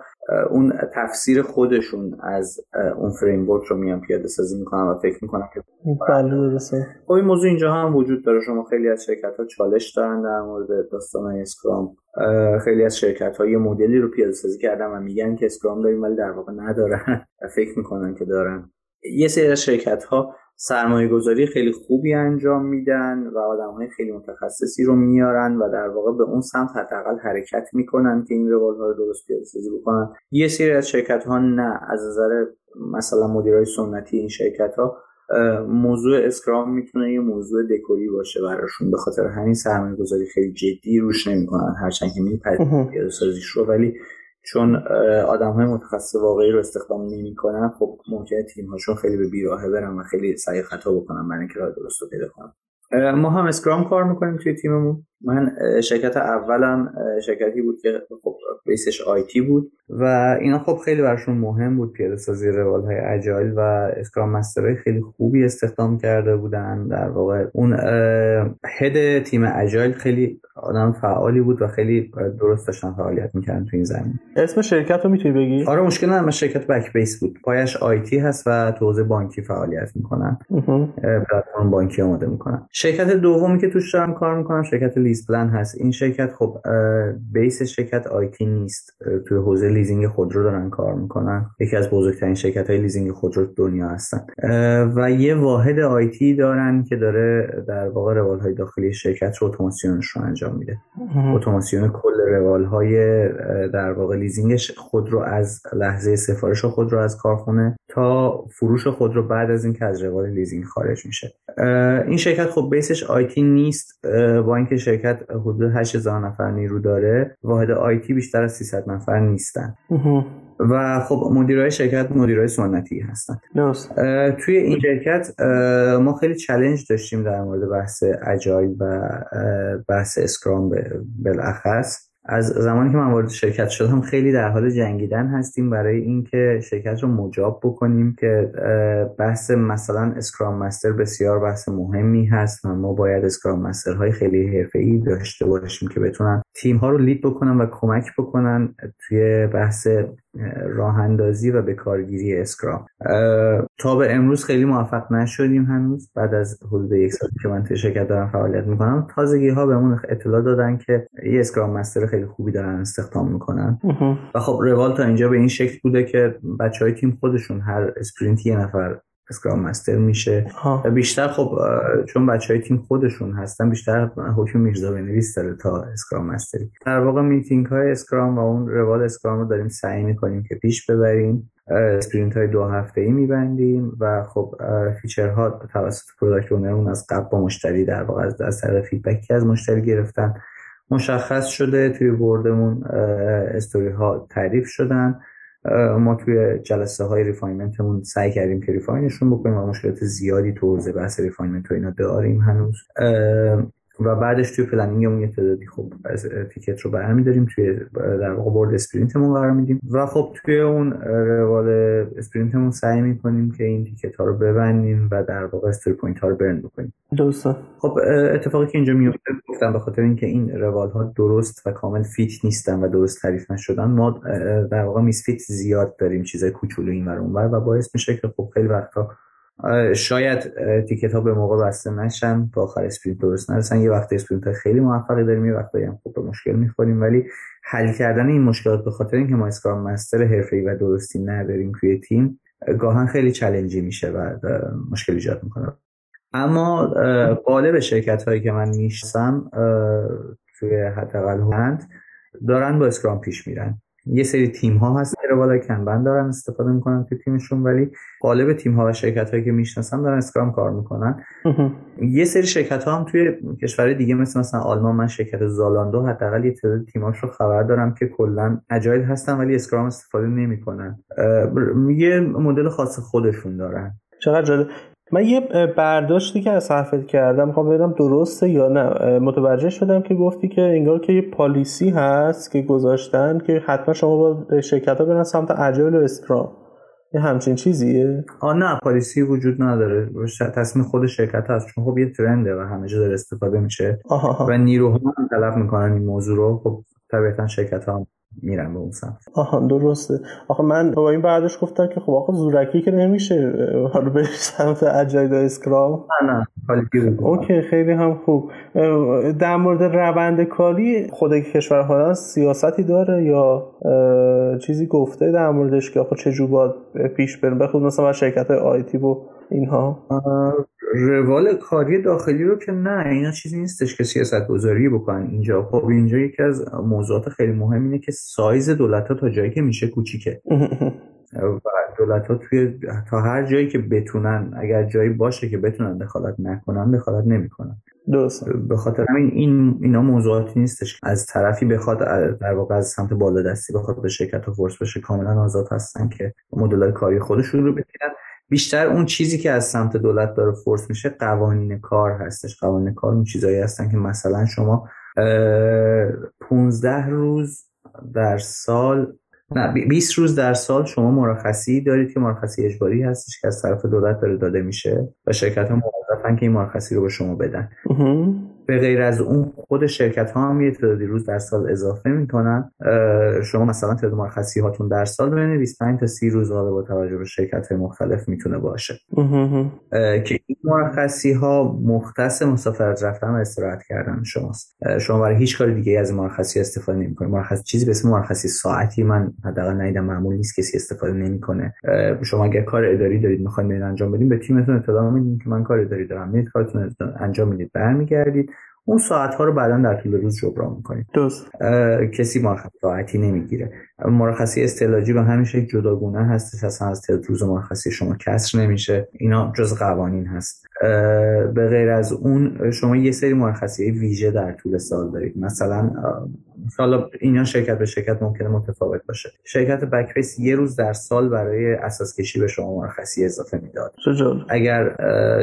اون تفسیر خودشون از اون فریم رو میان پیاده سازی می‌کنن و فکر می‌کنن که بله درسته. خب این موضوع اینجا هم وجود داره. شما خیلی از شرکت ها چالش دارن در مورد داستان اسکرام خیلی از شرکت ها یه مدلی رو پیاده سازی کردن و میگن که اسکرام داریم ولی در واقع ندارن و فکر می‌کنن که دارن. یه سری از شرکت ها سرمایه گذاری خیلی خوبی انجام میدن و آدم های خیلی متخصصی رو میارن و در واقع به اون سمت حداقل حرکت می‌کنن که این روال ها رو درست پیاده سازی بکنن. یه سری از شرکت ها نه از نظر مثلا مدیرای سنتی این شرکت ها موضوع اسکرام می‌تونه یه موضوع دکوری باشه براشون به خاطر همین سرمایه گذاری خیلی جدی روش نمی‌کنن. هرچند که پیاده سازیش رو ولی چون آدم های متخصص واقعی رو استخدام نمی‌کنن خب ممکنه تیم هاشون خیلی به بیراهه برن و خیلی سعی خطا بکنن برای اینکه راه درست رو پیدا کنن. ما هم اسکرام کار می‌کنیم توی تیممون. من شرکت اولم شرکتی بود که خب base ش IT بود و اینا خب خیلی براشون مهم بود. پیاده سازی روال های agile و Scrum Master های خیلی خوبی استخدام کرده بودن. در واقع اون head تیم agile خیلی آدم فعالی بود و خیلی درست داشتن فعالیت می‌کردن تو این زمینه. اسم شرکت رو می‌تونی بگی؟ آره مشکل ندارم شرکت Backbase بود. پایه‌ش IT هست و تو بانکی فعالیت می‌کنن. پلتفرم بانکی آماده می‌کنن. شرکت دومی که توش دارم کار می‌کنم شرکت LeasePlan هست. این شرکت خب base شرکت IT نیست. توی حوزه لیزینگ خودرو دارن کار می‌کنن. یکی از بزرگترین شرکت های لیزینگ خودرو دنیا هستن. و یه واحد IT دارن که داره در واقع روال های داخلی شرکت رو اتوماسیونش رو انجام میده. اتوماسیون کل روال های در واقع لیزینگش خود رو از لحظه سفارش خود رو از کارخونه تا فروش خود رو بعد از اینکه از روال لیزینگ خارج میشه. این شرکت خب base ش IT نیست با اینکه شرکت حدود 8000 نفر نیرو داره واحد IT بیشتر از 300 نفر نیستن. و خب مدیرای شرکت مدیرای سنتی هستن. توی این شرکت ما خیلی challenge داشتیم در مورد بحث agile و بحث Scrum بالاخص. از زمانی که من وارد شرکت شدم خیلی در حال جنگیدن هستیم برای اینکه شرکت رو مجاب بکنیم که بحث مثلا Scrum Master بسیار بحث مهمی هست و ما باید Scrum Master های خیلی ای داشته باشیم که بتونن تیم ها رو lead بکنن و کمک بکنن توی بحث راه اندازی و به کارگیری Scrum تا به امروز خیلی موفق نشدیم هنوز. بعد از حدود یک سالی که من توی شرکت دارم فعالیت می‌کنم تازگی ها بهمون اطلاع دادن که یه Scrum Master خیلی خوبی دارن استخدام می‌کنن. و خب روال تا اینجا به این شکل بوده که بچه های تیم خودشون هر sprint یه نفر Scrum Master میشه. و بیشتر خب چون بچه های تیم خودشون هستن بیشتر حکم میرزا بنویس داره تا Scrum Master ی در واقع میتینگ های Scrum و اون روال Scrum رو داریم سعی می‌کنیم که پیش ببریم. sprint های دو هفته ای میبندیم و خب feature ها توسط product owner مون از قبل با مشتری در واقع از طریق feedback ی از مشتری گرفتن. مشخص شده توی board مون story ها تعریف شدن. ما توی جلسه های refinement مون سعی کردیم که refine شون بکنیم و مشکلات زیادی تو حوزه بحث refinement و اینا داریم هنوز. و بعدش توی planning مون یه تعدادی خب از ticket رو برمیداریم توی در واقع board sprint مون قرار میدیم و خب توی اون روال sprint مون سعی می‌کنیم که این ticket ها رو ببندیم و در واقع story point ها رو burn بکنیم. درسته. خب اتفاقی که اینجا میفته گفتم به خاطر اینکه این روال ها درست و کامل fit نیستن و درست تعریف نشدن ما در واقع misfit زیاد داریم چیزای کوچولو این ور و باعث میشه که خب خیلی وقتا شاید ticket ها به موقع بسته نشن با آخر sprint درست نرسن. یه وقت sprint خیلی موفقی داریم یه وقت هم خوب به مشکل می‌خوریم ولی حل کردن این مشکلات به خاطر اینکه ما Scrum Master حرفه‌ای و درستی نداریم توی تیم گاهاً خیلی challenge ی میشه و مشکل ایجاد می‌کنه. اما غالب شرکت هایی که من می‌شناسم توی حداقل هلند دارن با Scrum پیش میرن. یه سری تیم ها هست که با Kanban دارن استفاده می‌کنن توی تیمشون ولی غالب تیم ها و شرکت هایی که می‌شناسم دارن Scrum کار می‌کنن. یه سری شرکت ها هم توی کشور دیگه مثل مثلا آلمان من شرکت Zalando حداقل یه تعداد تیماش رو خبر دارم که کلا agile هستن ولی Scrum استفاده نمی‌کنن. یه مدل خاص خودشون دارن. چقدر جالب. من یه برداشتی که از حرفت کردم می‌خوام ببینم درسته یا نه. متوجه شدم که گفتی که انگار که یه policy هست که گذاشتن که حتما شما با شرکت ها برن سمت agile و Scrum. یه همچین چیزیه؟ آه نه پالیسی وجود نداره. تصمیم خود شرکت هست. چون خب یه ترنده و همه جا داره استفاده میشه. آها. و نیروها هم طلب می‌کنن این موضوع رو. خب طبیعتا شرکت ها میرن به اون سمت. آها درسته. آخه من با این بعدش گفتم که خب آخه زورکی که نمیشه حالا به سمت اجاید اسکرام. نه نه اوکی خیلی هم خوب. در مورد روند کاری خود کشور هلند سیاستی داره یا چیزی گفته در موردش که آخه چجور باید پیش بریم؟ بخود مثلا شرکت های آیتی و اینها؟ روال کاری داخلی رو که نه اینا چیزی نیستش که سیاست گذاری بکنن اینجا. خب اینجا یکی از موضوعات خیلی مهم اینه که سایز دولت ها تا جایی که میشه کوچیکه. و دولت ها توی تا هر جایی که بتونن اگر جایی باشه که بتونن دخالت نکنن دخالت نمی‌کنن. درست به خاطر همین این اینا موضوعاتی نیستش. از طرفی بخواد در واقع از سمت بالا دستی بخواد به شرکت ها فرس بشه کاملا آزاد هستن که مدل کاری خودشون رو بگیرن بیشتر اون چیزی که از سمت دولت داره فورس میشه قوانین کار هستش. قوانین کار اون چیزایی هستن که مثلا شما 15 روز در سال نه 20 روز در سال شما مرخصی دارید که مرخصی اجباری هستش که از طرف دولت داره داده میشه و شرکت ها موظفن که این مرخصی رو به شما بدن. به غیر از اون خود شرکت ها هم یه تعدادی روز در سال اضافه می‌کنن. شما مثلا تعداد مرخصی هاتون در سال بین 25 تا 30 روز حالا با توجه به شرکت های مختلف می‌تونه باشه. که این مرخصی ها مختص مسافرت رفتن و استراحت کردن شماست. شما برای هیچ کار دیگه از مرخصی استفاده نمی‌کنید. مرخصی چیزی به اسم مرخصی ساعتی من حداقل ندیدم معمول نیست کسی استفاده نمی‌کنه. شما اگر کار اداری دارید می‌خواید انجام بدین به تیمتون اطلاع میدین که من کار اداری دارم. میرید کارتون انجام می‌دید برمیگردید. اون ساعت ها رو بعدا در طول روز جبران می‌کنید درست. کسی مرخصی ساعتی نمی‌گیره. مرخصی استعلاجی به همین شکل جداگونه هست اصلا از تعداد روز مرخصی شما کسر نمیشه. اینا جز قوانین هست. به غیر از اون شما یه سری مرخصی ویژه در طول سال دارید. مثلا حالا اینا شرکت به شرکت ممکنه متفاوت باشه. شرکت بکفیس یه روز در سال برای اساس کشی به شما مرخصی اضافه می‌داد. اگر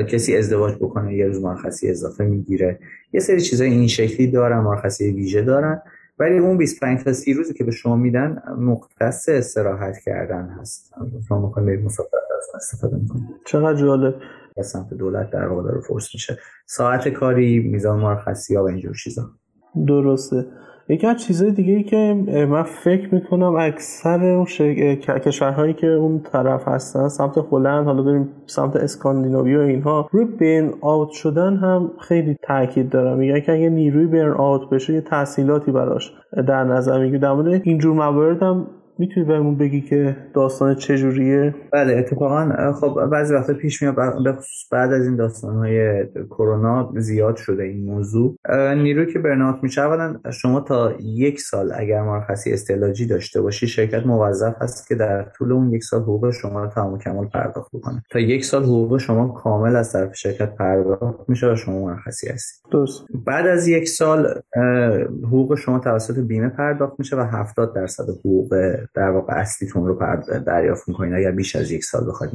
کسی ازدواج بکنه یه روز مرخصی اضافه می‌گیره. یه سری چیزای این شکلی دارن مرخصی ویژه دارن. ولی اون 25 تا 30 روزی که به شما میدن مختص استراحت کردن هست. شما می‌خواید برید مسافرت استفاده می‌کنید. چقدر جالب. از سمت دولت در واقع داره فرص میشه. ساعت کاری میزان مرخصی ها و اینجور چیزا. درسته. یکی از چیزهای دیگه ای که من فکر می‌کنم اکثر اون کشورهایی که اون طرف هستن سمت هلند حالا بریم سمت اسکاندیناوی و اینها روی برن آوت شدن هم خیلی تاکید دارم. میگن که اگه نیروی برن آوت بشه یه تحصیلاتی براش در نظر می‌گیره. در مورد اینجور موارد می‌تونی بهمون بگی که داستان چجوریه؟ بله اتفاقا خب بعضی وقتا پیش میاد به خصوص بعد از این داستان های کرونا زیاد شده این موضوع. نیروی که برنات میشه اولا شما تا یک سال اگر مرخصی استعلاجی داشته باشی شرکت موظف هست که در طول اون یک سال حقوق شما رو تمام کمال پرداخت بکنه. تا یک سال حقوق شما کامل از طرف شرکت پرداخت میشه و شما مرخصی هستید. درست. بعد از یک سال حقوق شما توسط بیمه پرداخت میشه و 70 درصد حقوق در واقع اصلیتون رو دریافت می‌کنین اگر بیش از یک سال بخواید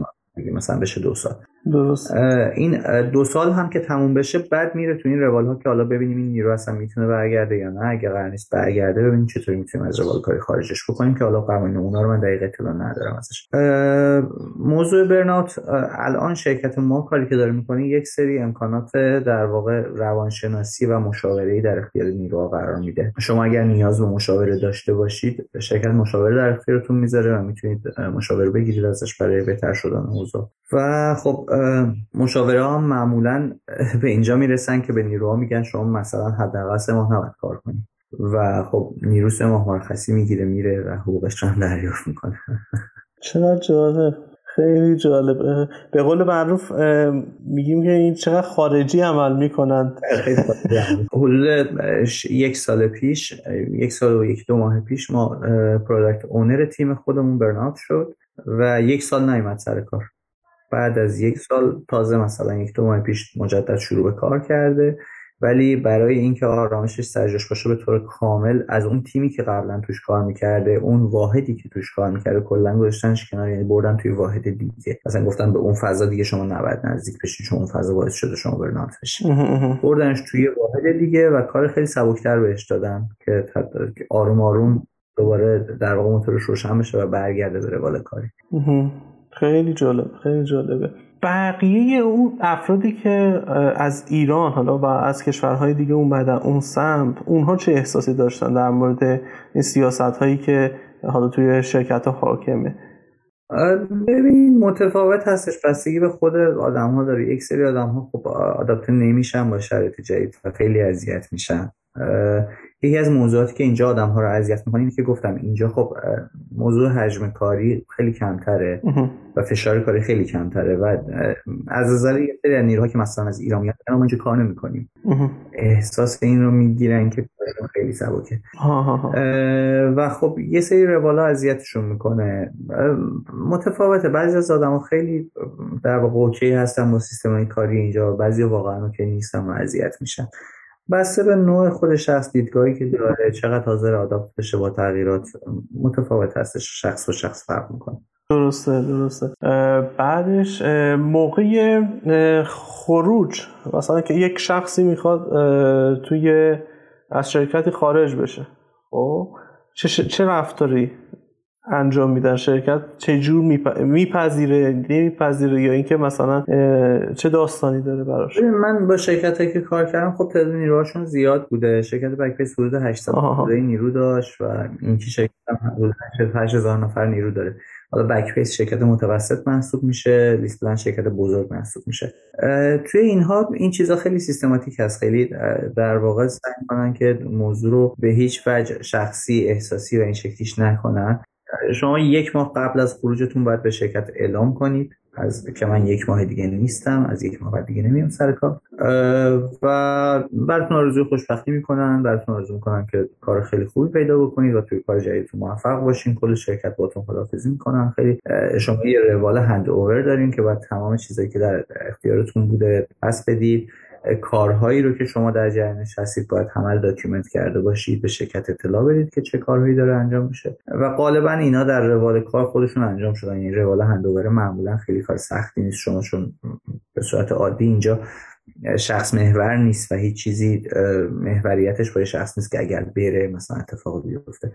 مثلا بشه دو سال. درست. این دو سال هم که تموم بشه بعد میره تو این روال ها که حالا ببینیم این نیرو اصلا می‌تونه برگرده یا نه. اگر قرار نیست برگرده ببینیم چطوری می‌تونیم از روال کاری خارجش بکنیم که حالا قوانین اونا رو من دقیق اطلاع ندارم ازش. موضوع برنات الان شرکت ما کاری که داره می‌کنه یک سری امکانات در واقع روانشناسی و مشاوره در اختیار نیروها قرار میده. شما اگر نیاز به مشاوره داشته باشید شرکت مشاوره در اختیارتون می‌ذاره و می‌تونید مشاوره بگیرید ازش برای بهتر شدن موضوع. و خب مشاوره ها معمولا به اینجا می‌رسن که به نیروها میگن شما مثلا حداقل سه ماه نباید کار کنید و خب نیرو سه ماه مرخصی می‌گیره میره و حقوقش رو هم دریافت می‌کنه. چقدر جالب. خیلی جالب. به قول معروف میگیم که این چقدر خارجی عمل می‌کنند حدود یک سال پیش یک سال و یک دو ماه پیش ما پرودکت اونر تیم خودمون برنات شد. و یک سال نیومد سر کار. بعد از یک سال تازه مثلا یک دو ماه پیش مجدد شروع به کار کرده. ولی برای اینکه آرامشش سرجاش باشه به طور کامل از اون تیمی که قبلا توش کار می‌کرده اون واحدی که توش کار می‌کرده کلا گذاشتنش کنار یعنی بردن توی واحد دیگه. مثلا گفتن به اون فضا دیگه شما نباید نزدیک بشید چون اون فضا باعث شده شما برنات بشید بردنش توی واحد دیگه و کار خیلی سبکتر بهش دادن که آروم آروم دوباره در واقع موتورش روشن بشه و برگرده به روال کاری. خیلی جالب خیلی جالبه. بقیه اون افرادی که از ایران حالا و از کشورهای دیگه اومدن اون سمت اونها چه احساسی داشتن در مورد این سیاست هایی که حالا توی شرکت ها حاکمه ببین متفاوت هستش. بستگی به خود آدم ها داره. یک سری آدم ها خب آداپته نمیشن با شرایط جدید و خیلی اذیت میشن. یکی از موضوعاتی که اینجا آدم ها رو اذیت می‌کنه اینه که گفتم اینجا خب موضوع حجم کاری خیلی کمتره و فشار کاری خیلی کمتره و از نظر یه سری نیروها که مثلا از ایران میاد ما اینجا کار نمی‌کنیم. احساس این رو می‌گیرن که خیلی سبکه. و خب یه سری روالا اذیتشون می‌کنه. متفاوته. بعضی از آدم ها خیلی در واقع اوکی هستن با سیستم کاری اینجا بعضی واقعا که نیستن و اذیت میشن. بسته به نوع خود شخص دیدگاهی که داره چقدر حاضر آداپت بشه با تغییرات متفاوت هستش شخص و شخص فرق می‌کنه. درسته درسته. بعدش موقع خروج مثلا که یک شخصی می‌خواد توی از شرکتی خارج بشه. خب؟ چه, چه رفتاری؟ انجام میدن شرکت چه جور میپذیره نمیپذیره یا اینکه مثلا چه داستانی داره براش؟ من با شرکت که کار کردم خب تعداد نیروهاشون زیاد بوده. شرکت بکپیس حدود 800 نیرو داشت و اینکه شرکت هم 8000 نفر نیرو داره. حالا بکپیس شرکت متوسط محسوب میشه لیستلند شرکت بزرگ محسوب میشه. توی اینها این چیزا خیلی سیستماتیک هست. خیلی در واقع سعی کنن که موضوع رو به هیچ وجه شخصی احساسی و این شکلیش نکنن. شما یک ماه قبل از خروجتون باید به شرکت اعلام کنید. از که من یک ماه دیگه نیستم از یک ماه بعد دیگه نمیام سر کار. و براتون آرزوی خوشبختی می‌کنن براتون آرزو می‌کنن که کار خیلی خوبی پیدا بکنید و توی کار جدیدتون موفق باشین. کل شرکت باتون خدافزی می‌کنن خیلی شما یه روال handover دارین که باید تمام چیزایی که در اختیارتون بوده پس بدید. کارهایی رو که شما در جریانش هستید باید همه document کرده باشید به شرکت اطلاع بدید که چه کارهایی داره انجام میشه. و غالبا اینا در روال کار خودشون انجام شدن. این یعنی روال handover معمولا خیلی کار سختی نیست. شما چون به صورت عادی اینجا شخص محور نیست و هیچ چیزی محوریتش با شخص نیست که اگر بره مثلا اتفاق بیفته.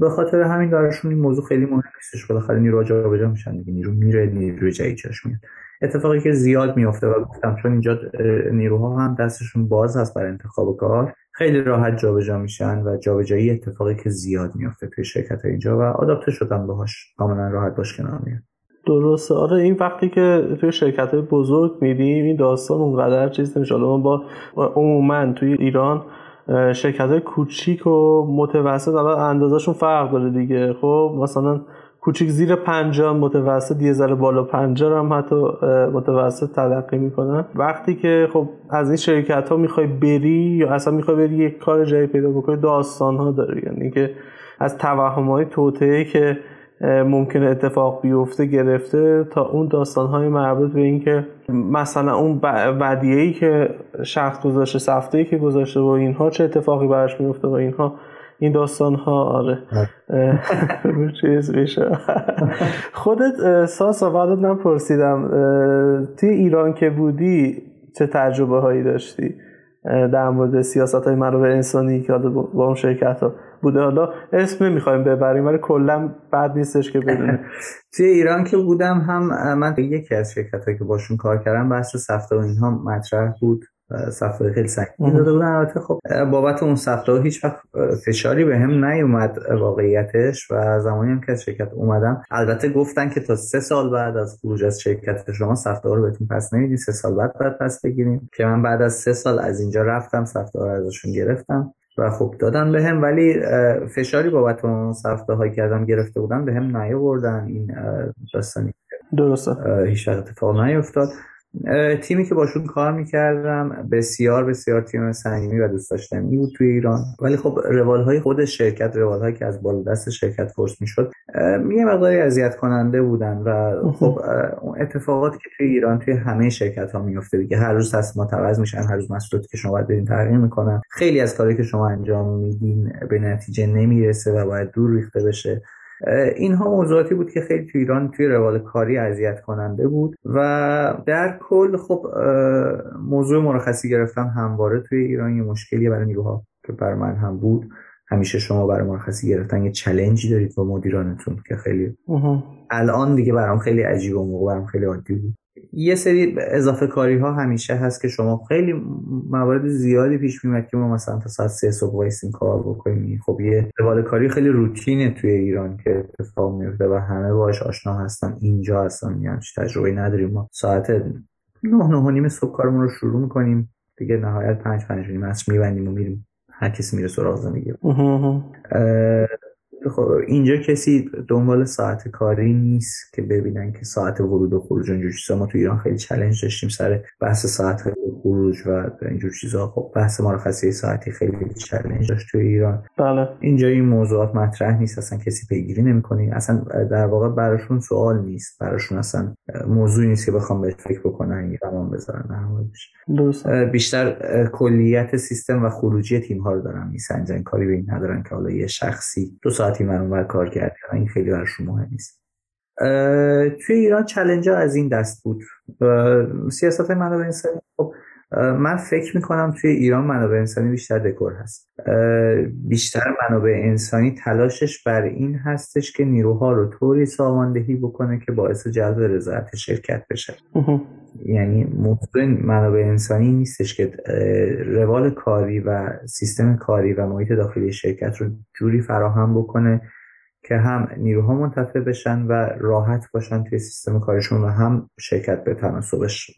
به خاطر همین دارشون این موضوع خیلی مهم نیستش. بالاخره نیرو جابجا میشن دیگه. نیرو میره نیرو جدید جاش میاد. اتفاقی که زیاد میفته و گفتم چون اینجا نیروها هم دستشون باز هست برای انتخاب کار خیلی راحت جابجا میشن و جابجایی اتفاقی که زیاد میفته توی شرکت اینجا و آداپته شدن باهاش. کاملا راحت باش کنار میاد. درسته. آره این وقتی که توی شرکت های بزرگ میدیم این داستان اونقدر چیز نمیشه. ما با عموما توی ایران شرکت های کوچیک و متوسط اول اندازهشون فرق داره دیگه. خب مثلا کوچیک زیر 50 متوسط یه ذره بالا 50 هم حتی متوسط تلقی می‌کنن. وقتی که خب از این شرکت ها می‌خوای بری یا اصلا می‌خوای بری یک کار جایی پیدا بکنی داستان ها داره. یعنی که از توهم های توطعه که ممکنه اتفاق بیفته گرفته تا اون داستان های مربوط به اینکه مثلا اون ودیه ای که شخص گذاشته سفته ای که گذاشته و اینها چه اتفاقی براش میفته و اینها؟ این داستان ها آره چیز میشه. خودت ساسا بعدت من پرسیدم توی ایران که بودی چه تجربه هایی داشتی؟ در مورد سیاست های منابع انسانی که با اون شرکت ها بوده. حالا اسم نمی‌خوایم ببریم ولی کلا بد نیستش که بدونیم. توی ایران که بودم هم من یکی از شرکت هایی که باشون کار کردم بحث سفته و اینها مطرح بود. سفته خیلی سنگین داده بودن. البته خب بابت اون سفته هیچ وقت فشاری به هم نیومد واقعیتش و زمانی هم که از شرکت اومدم. البته گفتن که تا سه سال بعد از خروج از شرکت شما سفته رو بهتون پس نمیدین. سه سال بعد بعد پس بگیریم که من بعد از سه سال از اینجا رفتم سفته رو ازشون گرفتم و خب دادن به هم. ولی فشاری بابت اون سفته هایی کردم گرفته بودن به هم نیاوردن. این داستانی درسته. هیچ وقت اتفاق نیفتاد. تیمی که باشون کار می‌کردم بسیار بسیار تیم صمیمی و دوست داشتنی بود توی ایران. ولی خب روال های خود شرکت روال هایی که از بالا دست شرکت فرس می‌شد یه مقداری اذیت کننده بودن و خب اون اتفاقاتی که توی ایران توی همه شرکت ها میفته دیگه. هر روز تصمیمات متوز میشن هر روز مسئولیتی که شما باید برین تغییر می‌کنن. خیلی از کاری که شما انجام میدین به نتیجه نمی‌رسه و باید دور ریخته بشه. اینها موضوعاتی بود که خیلی توی ایران توی روال کاری اذیت کننده بود و در کل خب موضوع مرخصی گرفتن همواره توی ایران یه مشکلی برای نیروها که بر من هم بود. همیشه شما برای مرخصی گرفتن یه چلنجی دارید با مدیرانتون که خیلی الان دیگه برام خیلی عجیب و موقع برام خیلی عادی بود. یه سری اضافه کاری ها همیشه هست که شما خیلی موارد زیادی پیش میمد که ما مثلا تا ساعت سه صبح وایسیم کار بکنیم. خب یه روال کاری خیلی روتینه توی ایران که اتفاق میفته و همه باش آشنا هستن اینجا هستن یعنی تجربه نداریم. ما ساعت نه نه نیم صبح کارمون رو شروع می‌کنیم. دیگه نهایت پنج پنج نیم میبندیم و میریم. هر کسی میره سراغ زندگی. خب اینجا کسی دنبال ساعت کاری نیست که ببینن که ساعت ورود و خروج اینجور چیزا. ما تو ایران خیلی چلنج داشتیم سر بحث ساعت خروج و اینجور چیزا. خب بحث مرخصی ساعتی خیلی چلنج داشت تو ایران. بله. اینجا این موضوعات مطرح نیست اصلا کسی پیگیری نمی‌کنه. اصلا در واقع براشون سوال نیست. براشون اصلا موضوعی نیست که بخوام بهش فکر بکنن یا زمان بذارن بیشتر کلیت سیستم و خروجی تیم ها رو دارن میسنجن. کاری به این ندارن که حالا یه شخصی دو ساعتی من اونور کار کرد این خیلی براشون مهم نیست. توی ایران چلنج از این دست بود. سیاست منابع انسانی. خب من فکر می‌کنم توی ایران منابع انسانی بیشتر دکور هست. بیشتر منابع انسانی تلاشش بر این هستش که نیروها رو طوری ساماندهی بکنه که باعث جلب رضایت شرکت بشه. یعنی موضوع منابع انسانی نیستش که روال کاری و سیستم کاری و محیط داخلی شرکت رو جوری فراهم بکنه که هم نیروها منتفع بشن و راحت باشن توی سیستم کارشون و هم شرکت به تناسبش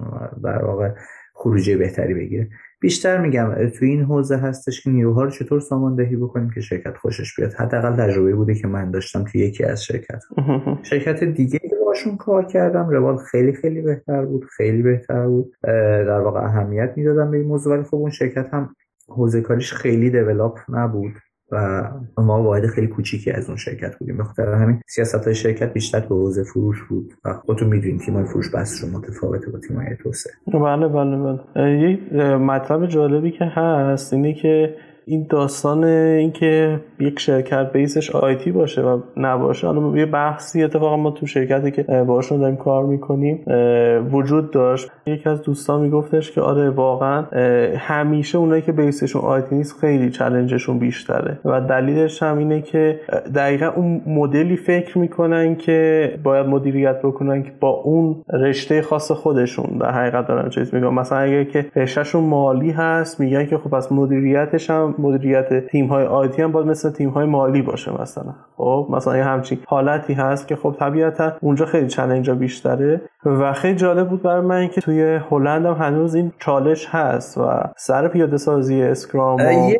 در واقع خروجی بهتری بگیره. بیشتر میگم توی این حوزه هستش که نیروها رو چطور ساماندهی بکنیم که شرکت خوشش بیاد. حداقل تجربه بوده که من داشتم توی یکی از شرکت. شرکت دیگه که باشون کار کردم روال خیلی خیلی بهتر بود خیلی بهتر بود. در واقع اهمیت می‌دادم به این موضوع ولی خب اون شرکت هم حوزه کاریش خیلی دیولاپ نبود. و ما واحد خیلی کوچیکی از اون شرکت بودیم. به خاطر همین سیاست های شرکت بیشتر به حوزه فروش بود و خودتون می‌دونین تیم فروش بسشون متفاوته با تیم های توسعه. بله بله بله. یک مطلب جالبی که هست اینه که این داستان اینکه یک شرکت بیسش آیتی باشه و نباشه حالا یه بحثی اتفاقا ما تو شرکتی که باشون داریم کار می‌کنیم وجود داشت. یکی از دوستان میگفتش که آره واقعا همیشه اونایی که بیسشون آیتی نیست خیلی چلنجشون بیشتره و دلیلش هم اینه که دقیقا اون مدلی فکر می‌کنن که باید مدیریت بکنن که با اون رشته خاص خودشون در حقیقت دارن چیز میگن مثلا اگه که رشتهشون مالی هست میگن که خب پس مدیریتش هم مدیریت تیم های آیتی هم باید مثل تیم های مالی باشه مثلا. خب مثلا یه همچین حالتی هست که خب طبیعتا اونجا خیلی challenge بیشتره. و خیلی جالب بود برای من که توی هلند هم هنوز این چالش هست و سر پیاده سازی Scrum و...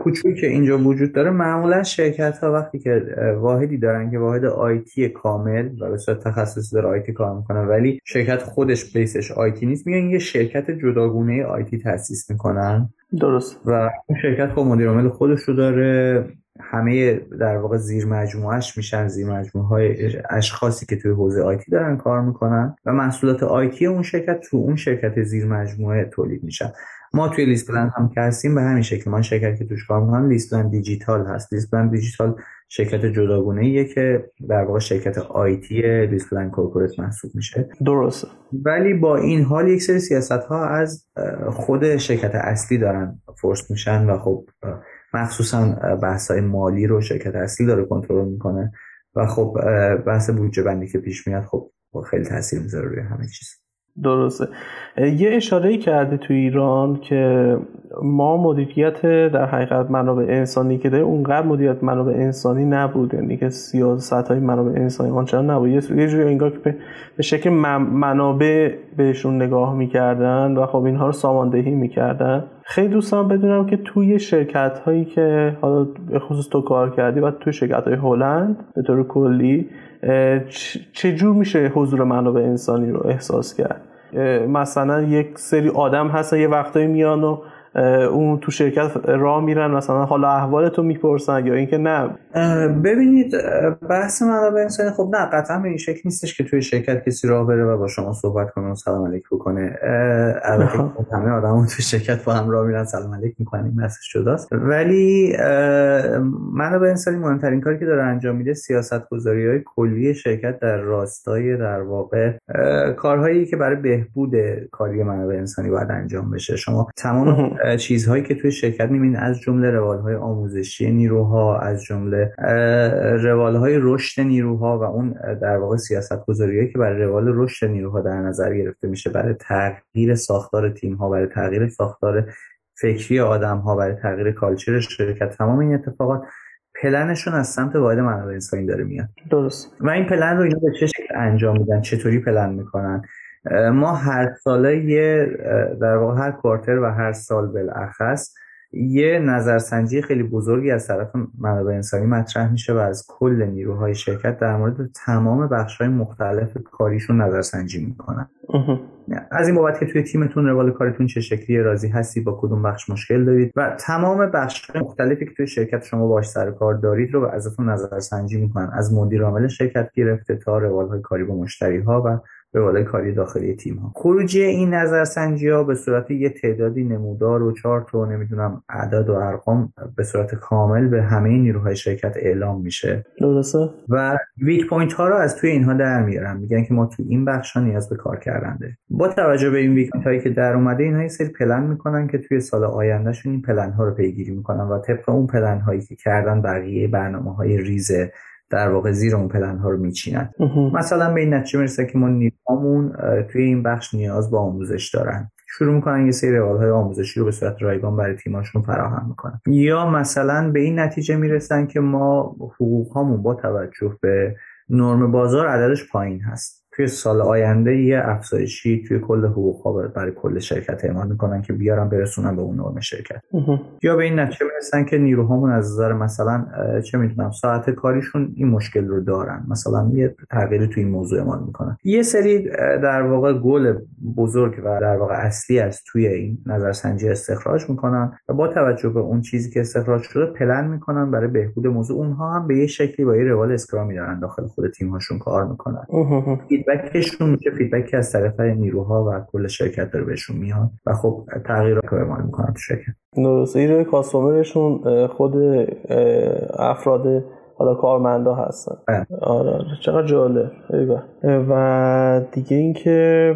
کوچولی که اینجا وجود داره معمولا شرکت ها وقتی که واحدی دارن که واحد IT کامل و به صورت تخصصی داره IT کار می‌کنه ولی شرکت خودش base ش IT نیست میگن یه شرکت جداگونه IT تاسیس می‌کنن. درست. و اون شرکت خب مدیر عامل خودش رو داره همه در واقع زیر مجموعهش میشن زیر مجموعه های اشخاصی که توی حوزه IT دارن کار می‌کنن و محصولات IT اون شرکت تو اون شرکت زیر مجموعه تولید میشن. ما توی LeasePlan هم که هستیم به همین شکل ما شرکت که توش کار می‌کنم LeasePlan Digital هست. LeasePlan Digital شرکت جداگونه ایه که در واقع شرکت IT LeasePlan Corporate محسوب میشه. درسته. ولی با این حال یک سری سیاست ها از خود شرکت اصلی دارن force میشن و خب مخصوصا بحث های مالی رو شرکت اصلی داره کنترل می‌کنه و خب بحث بودجه بندی که پیش میاد خب خیلی تاثیر می‌ذاره روی همه چیز. درسته. یه اشاره کرده تو ایران که ما مدیریت در حقیقت منابع انسانی که داره اونقدر مدیریت منابع انسانی نبود. یعنی که سیاست های منابع انسانی آنچنان نبود. یه جوری انگار که به شکل منابع بهشون نگاه می‌کردن و خب اینها رو ساماندهی می‌کردن. خیلی دوستان بدونم که توی شرکت هایی که حالا به خصوص تو کار کردی و توی شرکت های هلند به طور کلی چجور میشه حضور منابع انسانی رو احساس کرد؟ مثلا یک سری آدم هستن یه وقتایی میان و اون تو شرکت راه میرن مثلا حالا احوالتو می‌پرسن یا اینکه نه. ببینید بحث منابع انسانی خب نه قطعا به این شکل نیستش که توی شرکت کسی راه بره و با شما صحبت کنه و سلام علیک بکنه. البته خب همه آدم تو شرکت با هم راه میرن سلام علیک می‌کنن این بحثش جداست ولی منابع انسانی مهمترین کاری که داره انجام میده سیاست گذاری های کلی شرکت در راستای در واقع کارهایی که برای بهبود کاری منابع انسانی باید انجام بشه. شما تمام چیزهایی که توی شرکت می‌بینید از جمله روالهای آموزشی نیروها از جمله روالهای رشد نیروها و اون در واقع سیاست گذاریهایی که برای روال رشد نیروها در نظر گرفته میشه برای تغییر ساختار تیم ها برای تغییر ساختار فکری آدم ها برای تغییر کالچر شرکت تمام این اتفاقات پلنشون از سمت واحد منابع انسانی داره میاد. درست. و این پلن رو اینا به چه شکل انجام میدن؟ چطوری پلن می‌کنن؟ ما هر ساله یه در واقع هر کوارتر و هر سال بالاخص یه نظرسنجی خیلی بزرگی از طرف منابع انسانی مطرح میشه و از کل نیروهای شرکت در مورد تمام بخش های مختلف کاریشون نظرسنجی می‌کنن. از این بابت که توی تیمتون روال کارتون چه شکلی راضی هستی با کدوم بخش مشکل دارید و تمام بخش مختلفی که توی شرکت شما باش سر کار دارید رو ازتون نظرسنجی می‌کنن. از مدیر عامل شرکت گرفته تا روال های کاری با مشتری ها و روال کاری داخلی تیم ها خروجی این نظرسنجی ها به صورت یه تعدادی نمودار و چارت و نمی‌دونم اعداد و ارقام به صورت کامل به همه نیروهای شرکت اعلام میشه. درسته؟ و weak point ها رو از توی اینها در میارن. میگن که ما تو این بخش ها نیاز به کار کردن داره با توجه به این weak point هایی که در اومده اینها یه سری پلن می‌کنن که توی سال آیندهشون این پلن ها رو پیگیری می‌کنن و طبق اون پلن هایی که کردن بقیه برنامه های ریزی در واقع زیر اون پلن ها رو میچینن. مثلا به این نتیجه می‌رسه که ما نیروهامون توی این بخش نیاز به آموزش دارن. شروع می‌کنن یه سری روال های آموزشی رو به صورت رایگان برای تیماشون فراهم می‌کنن. یا مثلا به این نتیجه می‌رسن که ما حقوق هامون با توجه به نرم بازار عددش پایین هست. توی سال آینده یه افزایشی توی کل حقوق ها برای کل شرکت اعمال می‌کنن که بیارن برسونن به اون نرم شرکت. یا به این نتیجه می‌رسن که نیروهامون از نظر مثلا چه می‌دونم ساعت کاریشون این مشکل رو دارن. مثلا یه تغییری توی این موضوع اعمال می‌کنن. یه سری در واقع گل بزرگ و در واقع اصلی از توی این نظرسنجی استخراج می‌کنن و با توجه به اون چیزی که استخراج شده پلن می‌کنن برای بهبود موضوع. اونها هم به یه شکلی با یه روال Scrum ی دارن داخل خود تیم هاشون کار می‌کنن. feedback شون میشه. feedback ی از طرف نیروها و کل شرکت داره بهشون میاد و خب تغییر رو اعمال می‌کنن تو شرکت. درسته. این کاستومرشون خود افراد حالا کارمندا هستن. بله. آره, آره. چقدر جالب. و دیگه اینکه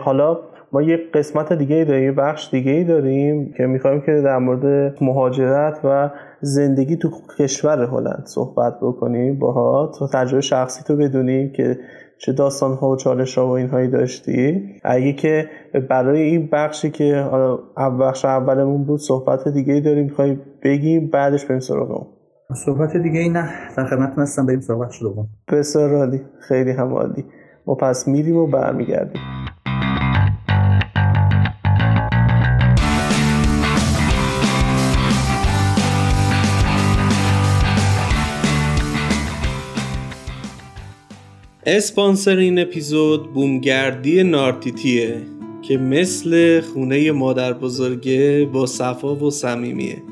حالا ما یه قسمت دیگه داریم یه بخش دیگه ای داریم که می‌خوایم که در مورد مهاجرت و زندگی تو کشور هلند صحبت بکنیم باها تو تجربه شخصی تو بدونیم که چه داستان ها و چالش ها و اینهایی داشتی؟ اگه که برای این بخشی که بخش اولمون بود صحبت دیگه ای داریم می‌خوای بگیم بعدش بریم سراغ صحبت دیگه ای نه. در خدمتتون هستم. بریم سراغ بخش دوم بسیار عالی. خیلی هم عالی. ما پس میریم و برمیگردیم. اسپانسر این اپیزود بومگردی نارتیتیه که مثل خونه مادر بزرگه با صفا و صمیمیه.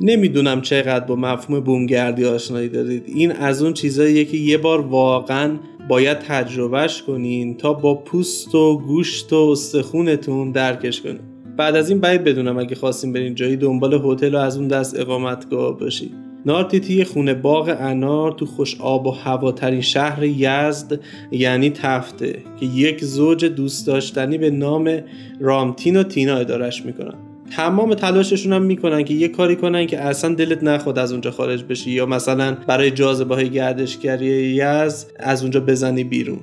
نمی‌دونم چقدر با مفهوم بومگردی آشنایی دارید. این از اون چیزاییه که یه بار واقعا باید تجربهش کنین تا با پوست و گوشت و استخونتون درکش کنین. بعد از این باید بدونم اگه خواستیم برین جایی دنبال هتل و از اون دست اقامتگاه باشید نارتیتی خونه باغ انار تو خوش آب و هواترین شهر یزد توی تفته که یک زوج دوست داشتنی به نام رامتین و تینا ادارش می‌کنن. تمام تلاششون هم می‌کنن که یه کاری کنن که اصلا دلت نخواد از اونجا خارج بشی یا مثلا برای جاذبه های گردشگری یزد از اونجا بزنی بیرون.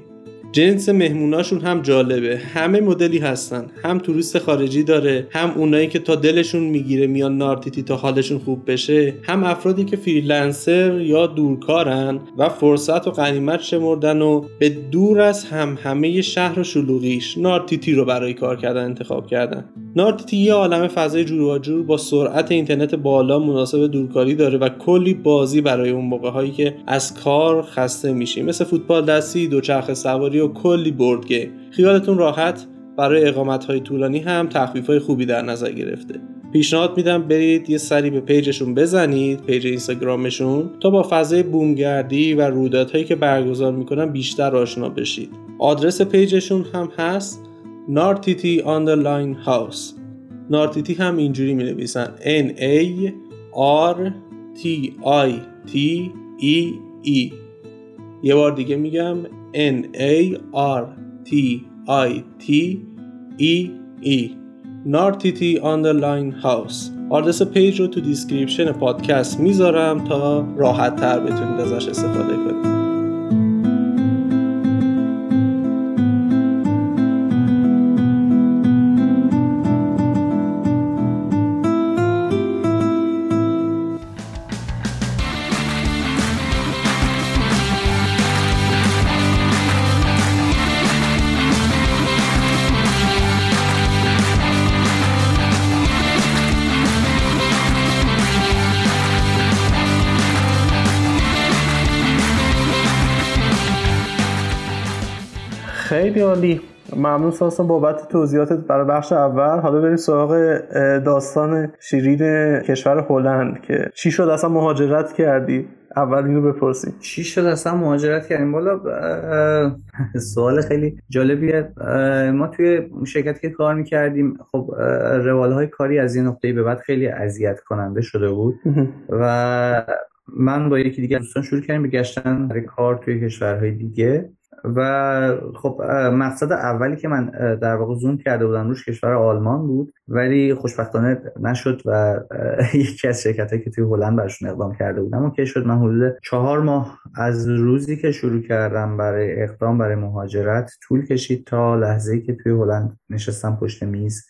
جنس مهموناشون هم جالبه. همه مدلی هستن. هم توریست خارجی داره هم اونایی که تا دلشون می‌گیره میان نارتیتی تا حالشون خوب بشه هم افرادی که freelancer یا دورکارن و فرصت و غنیمت شمردن و به دور از همهمه شهر و شلوغیش نارتیتی رو برای کار کردن انتخاب کردن. نارتیتی یه عالم فضای جور و جور با سرعت اینترنت بالا مناسب دورکاری داره و کلی بازی برای اون موقع هایی که از کار خسته میشی مثل فوتبال دستی دوچرخه سواری و کلی board game. خیالتون راحت برای اقامت های طولانی هم تخفیف های خوبی در نظر گرفته. پیشنهاد میدم برید یه سری به page شون بزنید page اینستاگرامشون تا با فضای بومگردی و رویدادهایی که برگزار می‌کنن بیشتر آشنا بشید. آدرس page شون هم هست. نارتیتی underline house نارتیتی هم اینجوری می نویسن N A R T I T E E. یه بار دیگه میگم N A R T I T E E. نارتیتی underline house آدرس page رو تو description پادکست می‌ذارم تا راحت تر بتونید ازش استفاده کنید. ممنون ساسان بابت توضیحاتت برای بخش اول. حالا بریم سراغ داستان شیرین کشور هلند که چی شد؟ اصلا مهاجرت کردی؟ اول اینو بپرسیم. چی شد اصلا مهاجرت کردیم؟ بالا سوال خیلی جالبیه. ما توی شرکتی که کار می‌کردیم خب روال های کاری از این نقطه به بعد خیلی اذیت کننده شده بود. و من با یکی دیگه دوستان شروع کردیم به گشتن برای کار توی کشورهای دیگه. و خب مقصد اولی که من در واقع زوم کرده بودم روش کشور آلمان بود. ولی خوشبختانه نشد و یکی از شرکت که توی هلند برشون اقدام کرده بودم و که شد من حدود چهار ماه از روزی که شروع کردم برای اقدام برای مهاجرت طول کشید تا لحظه که توی هلند نشستم پشت میز.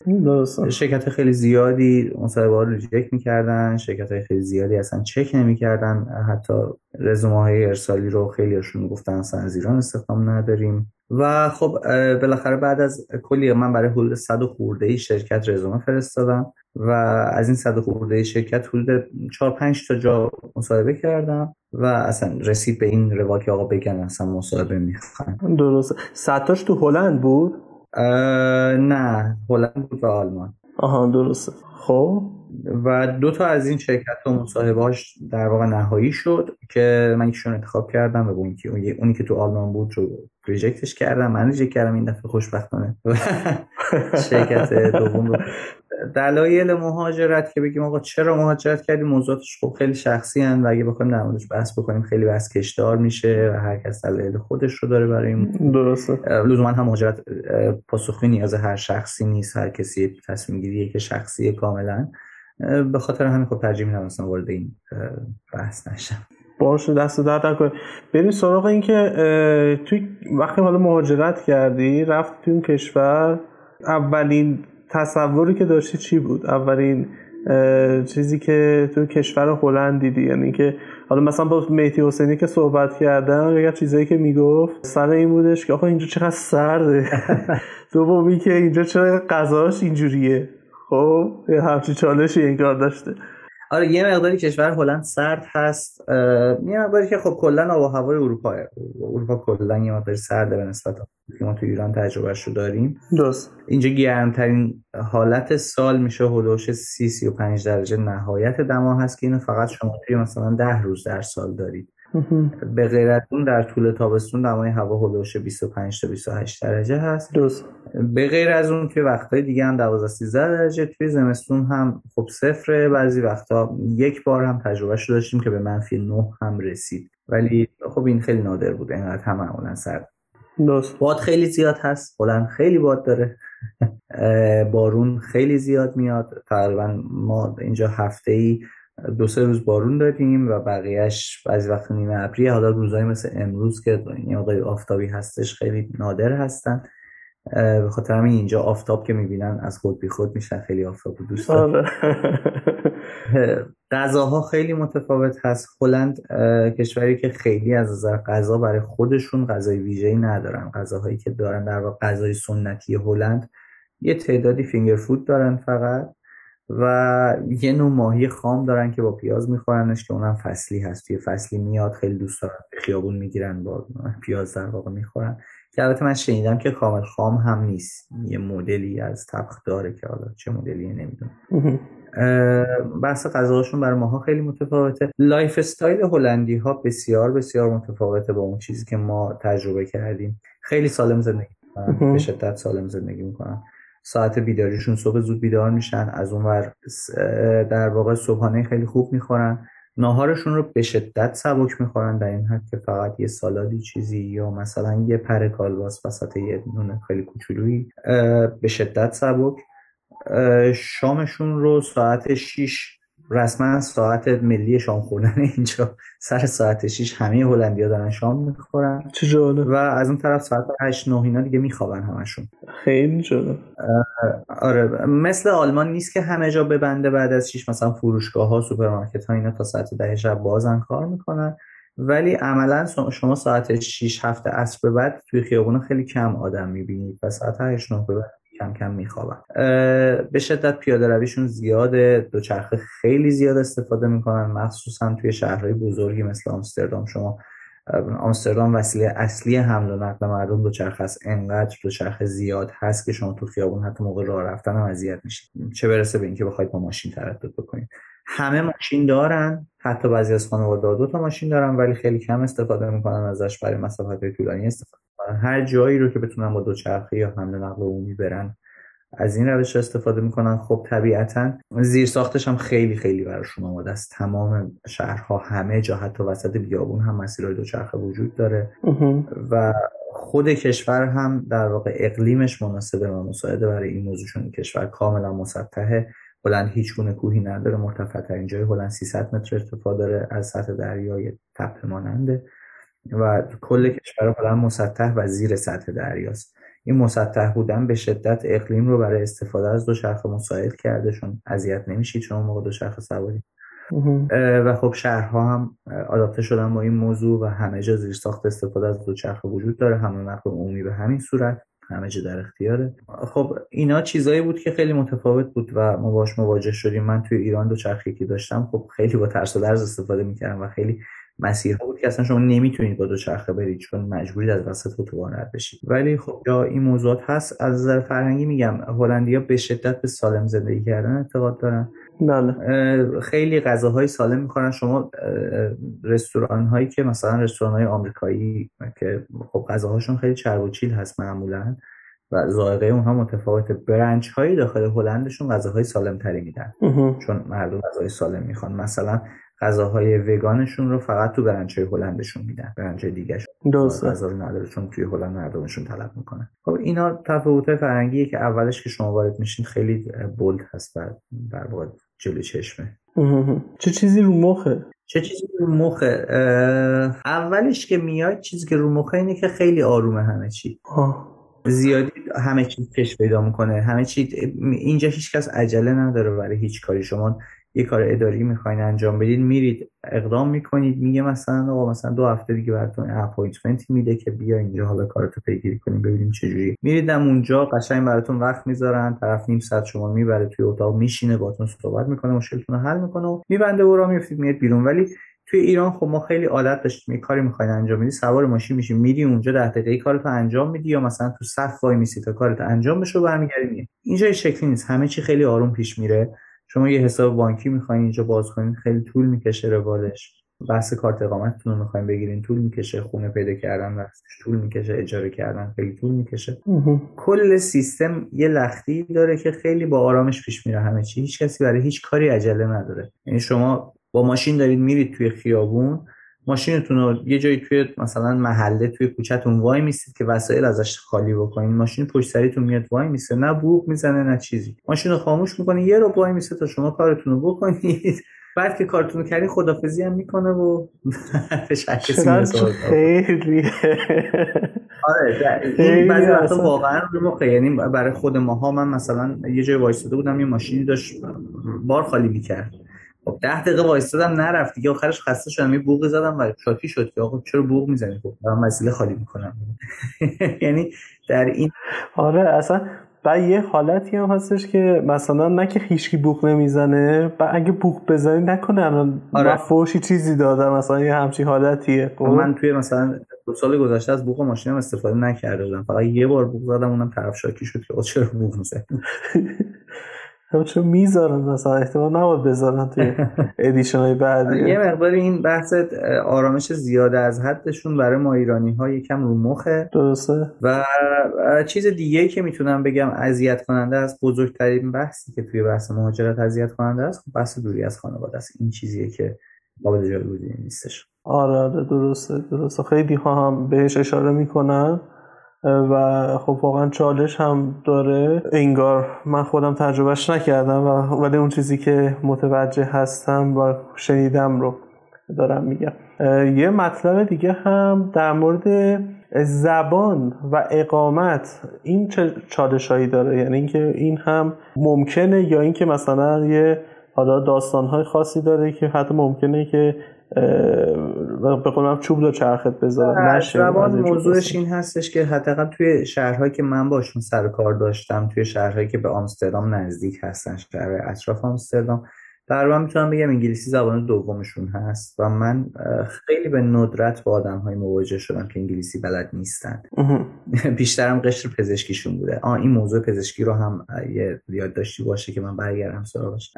شرکت خیلی زیادی مصاحبه رو ریجکت می‌کردن شرکت های خیلی زیادی اصلا چک نمی‌کردن حتی رزومه های ارسالی رو خیلیشون گفتن اصلا از ایران استخدام نداریم. و خب بالاخره بعد از کلی من برای حدود صد خورده ای شرکت رزومه فرستادم و از این صد خورده ای شرکت حدود 4 5 تا جا مصاحبه کردم و اصلا رسید به این روا که آقا بگن اصلا مصاحبه می‌خوان. درسته. صد تاش تو هلند بود؟ نه. هلند بود و آلمان. آها درسته. خب و دو تا از این شرکت و مصاحبهاش در واقع نهایی شد که من یکشون انتخاب کردم و اونی که اونی که تو آلمان بود رو ریجکتش کردم. من ریجکت کردم این دفعه خوشبختانه. شرکت دوم رو. دلایل مهاجرت که بگیم آقا چرا مهاجرت کردیم؟ موضوعاتش خب خیلی شخصی هن و اگه بخوایم در موردش بحث بکنیم خیلی بحث کشدار میشه و هر کس دلایل خودش رو داره برای این. درسته. لزوما هم مهاجرت پاسخی نیاز هر شخصی نیست. هر کسی تصمیم گیریه که شخصی کاملا. به خاطر همین خب ترجیح میدم اصلا وارد این بحث نشم. باشه دست درد نکنه. بریم سراغ این که توی وقتی حالا مهاجرت کردی رفت توی اون کشور اولین تصوری که داشتی چی بود؟ اولین چیزی که تو کشور هلند دیدی؟ یعنی که حالا مثلا با مهدی حسینی که صحبت کردم یه چیزایی که می‌گفت سر این بودش که آقا اینجا چقدر سرده. دومی که اینجا چرا غذاش اینجوریه؟ خب همچین چالشی انگار داشته. آره یه مقداری کشور هلند سرد هست یه مقداری که خب کلا آب و هوای اروپا اروپا کلا یه مقداری سرده به نسبت که ما تو ایران تجربهش رو داریم. درست. اینجا گرمترین حالت سال میشه حدوش 30 35 درجه. نهایت دما هست که اینو فقط شما توی مثلا 10 روز در سال دارید. به غیر از اون در طول تابستون دمای هوا حدوش 25 تا 28 درجه هست. درست. به غیر از اون توی وقتهای دیگه هم 12 13 درجه توی زمستون هم خب صفره. بعضی وقتا یک بار هم تجربهش داشتیم که به منفی 9 هم رسید. ولی خب این خیلی نادر بود. اینقدر هم معمولا سرد. درست. باد خیلی زیاد هست. هلند خیلی باد داره. بارون خیلی زیاد میاد. تقریبا ما اینجا هفته ای دو سه روز بارون داریم و بقیهش بعضی وقت نیمه ابری حالا روزایی مثل امروز که این آقای آفتابی هستش خیلی نادر هستن. به خاطر همین اینجا آفتاب که می‌بینن از خود بی خود میشن خیلی آفتاب دوست دارن. غذاها خیلی متفاوت هست. هلند کشوری که خیلی از نظر غذا برای خودشون غذای ویژه‌ای ندارن. غذاهایی که دارن در واقع غذای سنتی هلند یه تعدادی فینگر فود دارن فقط. و یه نوع ماهی خام دارن که با پیاز میخورنش که اونم فصلی هست. توی فصلی میاد خیلی دوست دارن. خیابون می‌گیرن با پیاز در واقع می‌خورن. که البته من شنیدم که کامل خام هم نیست. یه مدلی از طبخ داره که حالا چه مدلی نمی‌دونم. بحث غذاشون برای ماها خیلی متفاوته. lifestyle هلندی ها بسیار بسیار متفاوته با اون چیزی که ما تجربه کردیم. خیلی سالم زندگی به شدت سالم زندگی می‌کنن. ساعت بیداریشون صبح زود بیدار میشن از اونور در واقع صبحانه خیلی خوب می‌خورن. ناهارشون رو به شدت سبک می‌خورن در این حد که فقط یه سالادی چیزی یا مثلا یه پر کالباس وسط یه نون خیلی کوچولویی به شدت سبک. شامشون رو ساعت 6 رسما ساعت ملی شام خوردن اینجا سر ساعت 6 همه هلندیا دارن شام می‌خورن. چه جالب. و از اون طرف ساعت 8 9 اینا دیگه میخوابن همشون. خیلی جالب. آره مثل آلمان نیست که همه جا ببنده بعد از 6 مثلا فروشگاه ها سوپرمارکت ها اینا تا ساعت 10 شب بازن کار می‌کنن. ولی عملا شما ساعت 6 هفته عصر به بعد توی خیابون خیلی کم آدم می‌بینید و ساعت 8 9 به بعد کم کم میخوابن به شدت پیاده رویشون زیاده دوچرخه خیلی زیاد استفاده می‌کنن مخصوصا توی شهرهای بزرگی مثل آمستردام. شما آمستردام وسیله اصلی حمل و نقل مردم دوچرخه است. انقدر دوچرخه زیاد هست که شما تو خیابون حتی موقع راه رفتن هم اذیت میشید. چه برسه به اینکه بخواید با ماشین تردد بکنید. همه ماشین دارن. حتی بعضی از خانواده دو تا ماشین دارن ولی خیلی کم استفاده می‌کنن ازش برای مسافت طولانی استفاده می‌کنن. هر جایی رو که بتونن با دوچرخه یا حمل نقل عمومی برن از این روش استفاده می‌کنن. خب طبیعتا زیر ساختش هم خیلی خیلی براشون آماده است. تمام شهرها همه جا حتی وسط بیابون هم مسیرهای دوچرخه وجود داره. و خود کشور هم در واقع اقلیمش مناسبه و مساعده برای این موضوع چون کشور کاملا مسطحه. هلند هیچ گونه کوهی نداره مرتفع ترین جای هلند 300 متر ارتفاع داره از سطح دریای تپه ماننده و کل کشور هلند مسطح و زیر سطح دریاست. این مسطح بودن به شدت اقلیم رو برای استفاده از دوچرخه مساعد کرده چون اذیت نمیشید شما موقع دوچرخه سواری. و خب شهرها هم آداپته شدن با این موضوع و همه جا زیر ساخت استفاده از دوچرخه وجود داره. همه نقل عمومی به همین صورت. همه جا در اختیاره. خب اینا چیزایی بود که خیلی متفاوت بود و ما باش مواجه شدیم. من توی ایران دو چرخی که داشتم خب خیلی با ترس و لرز استفاده می‌کردم و خیلی مسیرها بود که اصلا شما نمی‌تونید با دو چرخه برید چون مجبورید از وسط اتوبان رد بشید. ولی خب یا این موضوعات هست. از نظر فرهنگی میگم هلندیا به شدت به سالم زندگی کردن اعتقاد دارن. بله. خیلی غذاهای سالم می‌خورن. شما رستوران هایی که مثلا رستوران های آمریکایی که خب غذاهاشون خیلی چرب و چیل هست معمولا و ذائقه اونها متفاوته برنچ هایی داخل هلندشون غذاهای سالم تری میدن چون مردم غذای سالم می‌خوان. مثلا غذاهای وگانشون رو فقط تو برنچ های هلندشون میدن. برنچ دیگه غذا رو نداره چون توی هلند مردمشون طلب می‌کنن. خب اینا تفاوت فرنگیه که اولش که شما وارد میشین خیلی بولد هست و در واقع جلوی چشمه. چه چیزی رو مخه؟ چه چیزی رو مخه؟ اولش که میاد چیزی که رو مخه اینه که خیلی آرومه همه چی. زیادی همه چی کش پیدا می‌کنه. همه چی اینجا هیچکس عجله نداره برای هیچ کاری. شما یه کار اداری می‌خواین انجام بدید میرید اقدام می‌کنید میگه مثلا آقا مثلا دو هفته دیگه براتون appointment میده که بیا اینجا حالا کارتو پیگیری کنیم ببینیم چجوری میریدم اونجا قشنگ براتون وقت می‌ذارن طرف نیم ساعت شما می‌بره توی اتاق میشینه باتون صحبت می‌کنه مشکلتون رو حل می‌کنه و میبنده و را میفتید میاد بیرون. ولی توی ایران خب ما خیلی عادت داشتیم یه کاری می‌خواین انجام بدی سوار ماشین میشی میری اونجا ده دقیقه کارتو انجام میدی یا مثلا تو صف وای میسی تا کارت انجام بشه و برمیگردی. اینجا این شکلی نیست همه چی خیلی آروم پیش میره. شما یه حساب بانکی می‌خواین اینجا باز کنین خیلی طول می‌کشه روالش. بحث کارت اقامتتون رو می‌خواین بگیرین طول می‌کشه خونه پیدا کردن وقتش طول می‌کشه اجاره کردن خیلی طول می‌کشه. کل سیستم یه لختی داره که خیلی با آرامش پیش میره همه چی. هیچ کسی برای هیچ کاری عجله نداره. یعنی شما با ماشین دارید میرید توی خیابون ماشینتون رو یه جایی توی مثلا محله توی کوچهتون وای میستید که وسایل ازش خالی بکنین. ماشین پشت سریتون میاد وای میسته نه بوق می‌زنه نه چیزی. ماشین رو خاموش می‌کنه یه رو وای میسته تا شما کارتون رو بکنید. بعد که کارتون رو کردین خدافزی هم می‌کنه و خیلی. آره این بعضی وقتا واقعا رو یعنی برای خود ماها من مثلا یه جای وایستاده بودم یه ماشینی داشت بار خالی می‌کرد. خب ده دقیقه وایستادم نرفت. دیگه آخرش خسته شدم یه بوق زدم و شاکی شد که آقا چرا بوق می‌زنی؟ خب من مسئله خالی می‌کنم. یعنی در این آره اصلا و یه حالتی هم هستش که مثلا نه که هیچکی بوق نمی‌زنه و اگه بوق بزنی نکنه الان آره. فوشی چیزی داده مثلا یه همچین حالتیه. خب من توی مثلا دو سال گذشته از بوق ماشینم استفاده نکرده بودم. فقط یه بار بوق زدم اونم طرف شاکی شد که چرا بوق می‌زنی؟ چون می‌ذارن مثلا احتمال نباید بذارن توی ادیشن های بعدی. یه مقدار این بحث آرامش زیاده از حدشون برای ما ایرانی ها یکم رو مخه. درسته. و چیز دیگه که می‌تونم بگم اذیت کننده است بزرگترین بحثی که توی بحث مهاجرت اذیت کننده است خب بحث دوری از خانواده است. این چیزیه که قابل جایگزینی نیستش. آره آره درسته درسته. خیلی ها هم بهش اشاره می‌کنن. و خب واقعا چالش هم داره. انگار من خودم تجربهش نکردم و ولی اون چیزی که متوجه هستم و شنیدم رو دارم میگم. یه مطلب دیگه هم در مورد زبان و اقامت. این چه چالش هایی داره؟ یعنی اینکه این هم ممکنه یا اینکه مثلا یه حالا داستان های خاصی داره که حتی ممکنه که به قولم چوب دو چرخت بذاره نشه موضوعش این هستش که حداقل توی شهرهایی که من باشون سر کار داشتم توی شهرهایی که به آمستردام نزدیک هستن شهر اطراف آمستردام تقریبا می‌تونم بگم انگلیسی زبان دومشون هست و من خیلی به ندرت با آدم های مواجه شدم که انگلیسی بلد نیستن. بیشترم قشر پزشکیشون بوده. آه این موضوع پزشکی رو هم یه یاد داشتی باشه که من برگردم سراغش.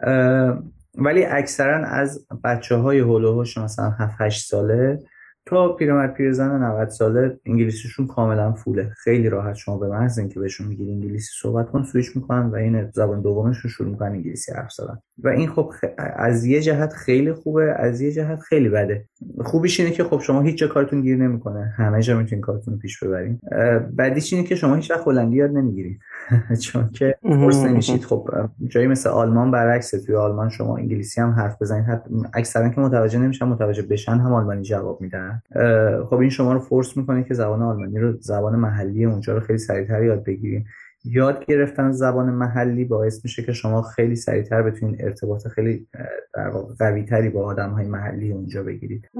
ولی اکثرا از بچه های هلوهوش مثلا 7 8 ساله تا پیرمرد پیرزن 90 ساله انگلیسیشون کاملا فوله خیلی راحت شما به محض اینکه بهشون میگید انگلیسی صحبت کن سویچ می‌کنن و این زبان دومشون شروع می‌کنن انگلیسی حرف زدن. و این خب از یه جهت خیلی خوبه از یه جهت خیلی بده. خوبیش اینه که خب شما هیچ جا کارتون گیر نمی‌کنه. همه جا می‌تونین کارتون پیش ببرین. بعدیش اینه که شما هیچ وقت هلندی یاد نمی‌گیرید چون که فرص نمیشید. خب جایی مثل آلمان برعکس توی آلمان شما انگلیسی هم حرف بزنید حتی اکثرا که متوجه نمیشن متوجه بشن هم آلمانی جواب میدن. خب این شما رو فورس می‌کنه که زبان آلمانی رو زبان محلی اونجا رو خیلی سریعتر یاد بگیریم. یاد گرفتن زبان محلی باعث میشه که شما خیلی سریعتر بتونید ارتباط خیلی در واقع قوی تری با آدم های محلی اونجا بگیرید.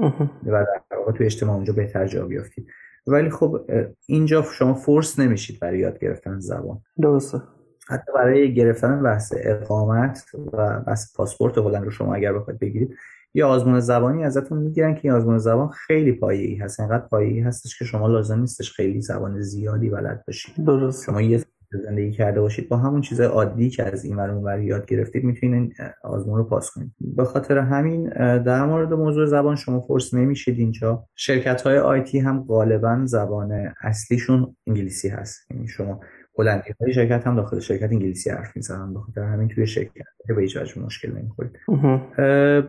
و در واقع تو اجتماع اونجا بهتر جا بیافتید. ولی خب اینجا شما فورس نمیشید برای یاد گرفتن زبان. درسته. حتی برای گرفتن بحث اقامت و بحث پاسپورت هلند رو شما اگر بخواید بگیرید یه آزمون زبانی ازتون می‌گیرن که این آزمون زبان خیلی پایه‌ای هست. انقدر پایه‌ای هستش که شما لازم نیستش خیلی زبان زیادی بلد باشید درست. شما یه زندگی کرده باشید. با همون چیز عادی که از این ور یاد گرفتید می‌تونید آزمون رو پاس کنید. به خاطر همین در مورد موضوع زبان شما فرص نمیشید اینجا. شرکت های آیتی هم غالبا زبان اصلیشون انگلیسی هست. یعنی شما هلندی های شرکت هم داخل شرکت انگلیسی حرف می‌زنن بخاطر همین توی شرکت. به هیچ وجه مشکل نمی‌خورید.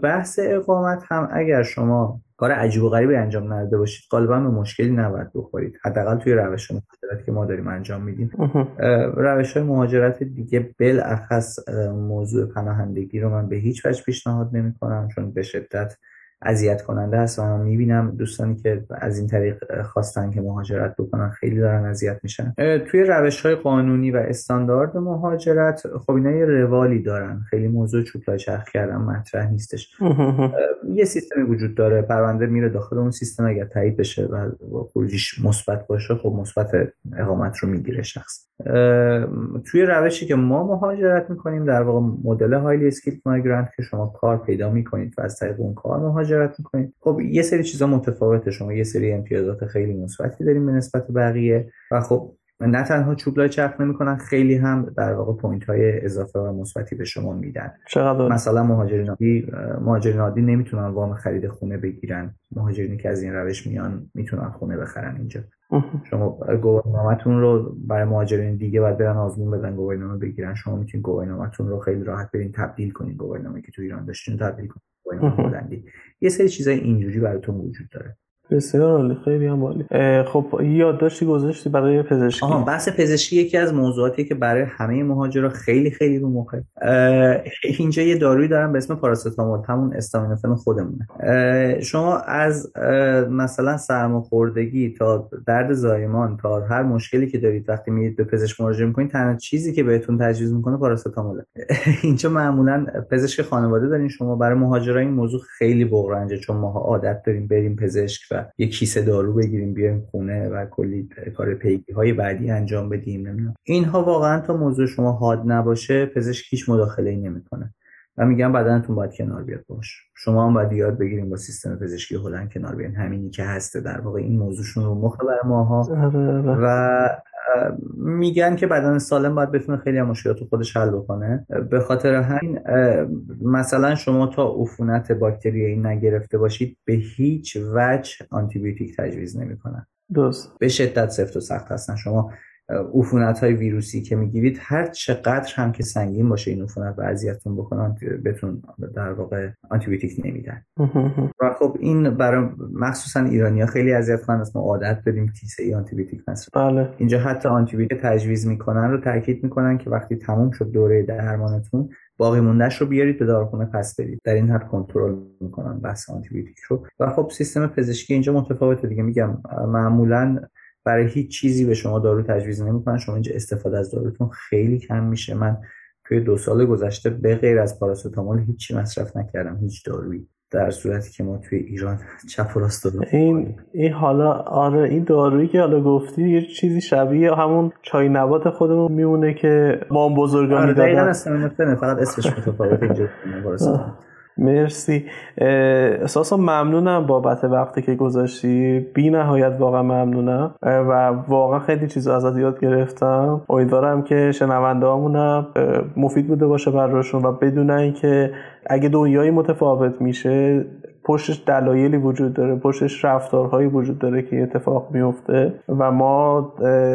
بحث اقامت هم اگر شما کار عجیب و غریبی انجام نداده باشید غالبا به مشکلی نباید بخورید. حداقل توی روش مهاجرتی که ما داریم انجام میدیم. روش های مهاجرت دیگه بالاخص موضوع پناهندگی رو من به هیچ وجه پیشنهاد نمی کنم چون به شدت اذیت کننده هست و من می‌بینم دوستانی که از این طریق خواستن که مهاجرت بکنن خیلی دارن اذیت میشن. توی روش های قانونی و استاندارد مهاجرت خب اینا یه روالی دارن. خیلی موضوع چوبلای چرخ کردن مطرح نیستش. یه سیستمی وجود داره. پرونده میره داخل اون سیستم اگر تایید بشه و خروجیش مثبت باشه خب مثبت اقامت رو می‌گیره شخص. توی روشی که ما مهاجرت می‌کنیم در واقع مدل highly skilled migrant که شما کار پیدا می‌کنید و از طریق اون کار مهاجرت می‌کنید خب یه سری چیزا متفاوته شما. یه سری امتیازات خیلی مثبتی داریم به نسبت بقیه و خب نه تنها چوب لای چرخ نمی‌کنن خیلی هم در واقع point های اضافه و مثبتی به شما میدن. چقدر؟ مثلا مهاجرین عادی مهاجرین عادی نمی‌تونن وام خرید خونه بگیرن. مهاجرینی که از این روش میان می‌تونن خونه بخرن اینجا. شما گواهینامه‌تون رو برای مهاجرین دیگه باید برن آزمون بدن گواهینامه بگیرن. شما می‌تونید گواهینامه‌تون رو خیلی راحت برین تبدیل کنید گواهینامه که تو ایران داشتین تبدیل کنید یه سری چیزای اینجوری براتون وجود داره. بسیار عالی خیلی هم عالی. خب یادداشتی گذاشتی برای پزشکی؟ آها بحث پزشکی یکی از موضوعاتی که برای همه مهاجرا خیلی خیلی رو مخه. اینجا یه دارویی دارم به اسم پاراستامول همون استامینوفن خودمونه. شما از مثلا سرماخوردگی تا درد زایمان تا هر مشکلی که دارید وقتی میرید به پزشک مراجعه می‌کنید تنها چیزی که بهتون تجویز می‌کنه پاراستاموله اینجا معمولا پزشک خانواده دارین شما برای مهاجرا این موضوع خیلی بغرنجه چون ما عادت داریم بریم پزشک یه کیسه دارو بگیریم بیایم خونه و کلی کار پیگی های بعدی انجام بدیم نمی‌دونم. اینها واقعا تا موضوع شما حاد نباشه پزشک هیچ مداخله ای نمی‌کنه. و میگم بدنتون باید کنار بیاد باش. شما هم باید یاد بگیریم با سیستم پزشکی هلند کنار بیان همینی که هسته در واقع این موضوعشون رو مخ بر ماها. آره، آره. و میگن که بدن سالم باید بتونه خیلی هم مشکلات خودش حل بکنه. به خاطر همین مثلا شما تا عفونت باکتریایی نگرفته باشید به هیچ وجه آنتیبیوتیک تجویز نمی‌کنن. درست. به شدت سفت و سخت هستن. شما عفونت های ویروسی که می‌گیرید هر چقدر هم که سنگین باشه این عفونت و اذیتتون بکنن بهتون در واقع آنتیبیوتیک نمیدن. و خب این برای مخصوصا ایرانیا خیلی اذیت است. ما عادت داریم کیسه ای آنتیبیوتیک مصرف بله. اینجا حتی آنتیبیوتیک تجویز می‌کنن رو تاکید می‌کنن که وقتی تموم شد دوره درمانتون باقی موندهش رو بیارید به داروخونه پس برید. در این حد کنترل می‌کنن بحث آنتیبیوتیک رو. و خب سیستم پزشکی اینجا متفاوته دیگه. میگم معمولا برای هیچ چیزی به شما دارو تجویز نمی‌کنن. شما اینجا استفاده از داروتون خیلی کم میشه. من توی دو سال گذشته به غیر از پاراستامول هیچی مصرف نکردم. هیچ دارویی. در صورتی که ما توی ایران چپ و راست این این حالا آره این دارویی که حالا گفتی یه چیزی شبیه همون چای نبات خودمون میمونه که ما بزرگان آره می‌دادن. فقط اسمش متفاوت اینجا مرسی. اساسا ممنونم بابت وقتی که گذاشتی. بی نهایت واقعا ممنونم. و واقعا خیلی چیز ازت یاد گرفتم. امیدوارم که شنونده همونم مفید بوده باشه براشون و بدونن که اگه دنیایی متفاوت میشه پشتش دلایلی وجود داره پشتش رفتارهایی وجود داره که اتفاق میفته. و ما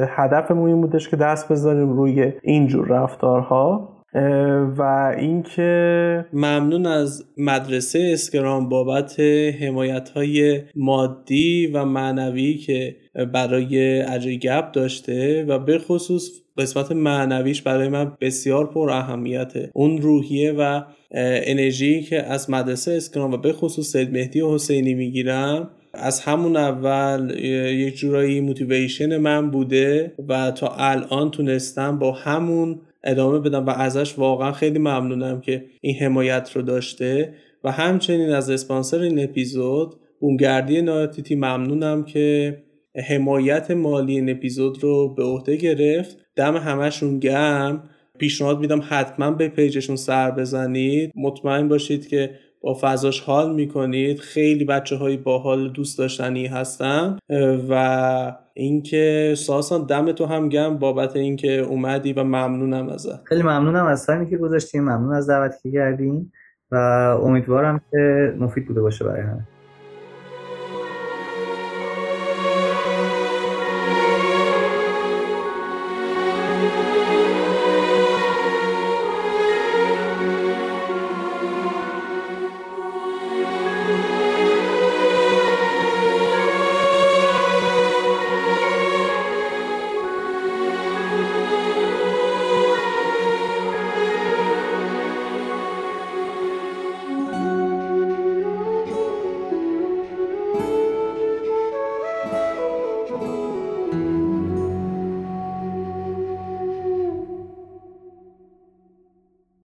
هدفمون این بودش که دست بذاریم روی اینجور رفتارها. و اینکه ممنون از مدرسه اسکرام بابت حمایت های مادی و معنوی که برای اجای گپ داشته و به خصوص قسمت معنویش برای من بسیار پر اهمیته اون روحیه و انرژی که از مدرسه اسکرام و به خصوص سید مهدی و حسینی می‌گیرم. از همون اول یک جورایی موتیویشن من بوده و تا الان تونستم با همون ادامه بدم و ازش واقعا خیلی ممنونم که این حمایت رو داشته. و همچنین از اسپانسر این اپیزود بومگردی نایتیتی ممنونم که حمایت مالی این اپیزود رو به عهده گرفت. دم همشون گم پیشنهاد میدم حتما به پیجشون سر بزنید. مطمئن باشید که با فضاش حال می‌کنید. خیلی بچه های باحال دوست داشتنی هستن. و اینکه ساسان دم تو هم گم بابت اینکه اومدی و ممنونم ازت. خیلی ممنونم از تایمی که گذاشتیم ممنون از دعوتی که کردین. و امیدوارم که مفید بوده باشه برای همه.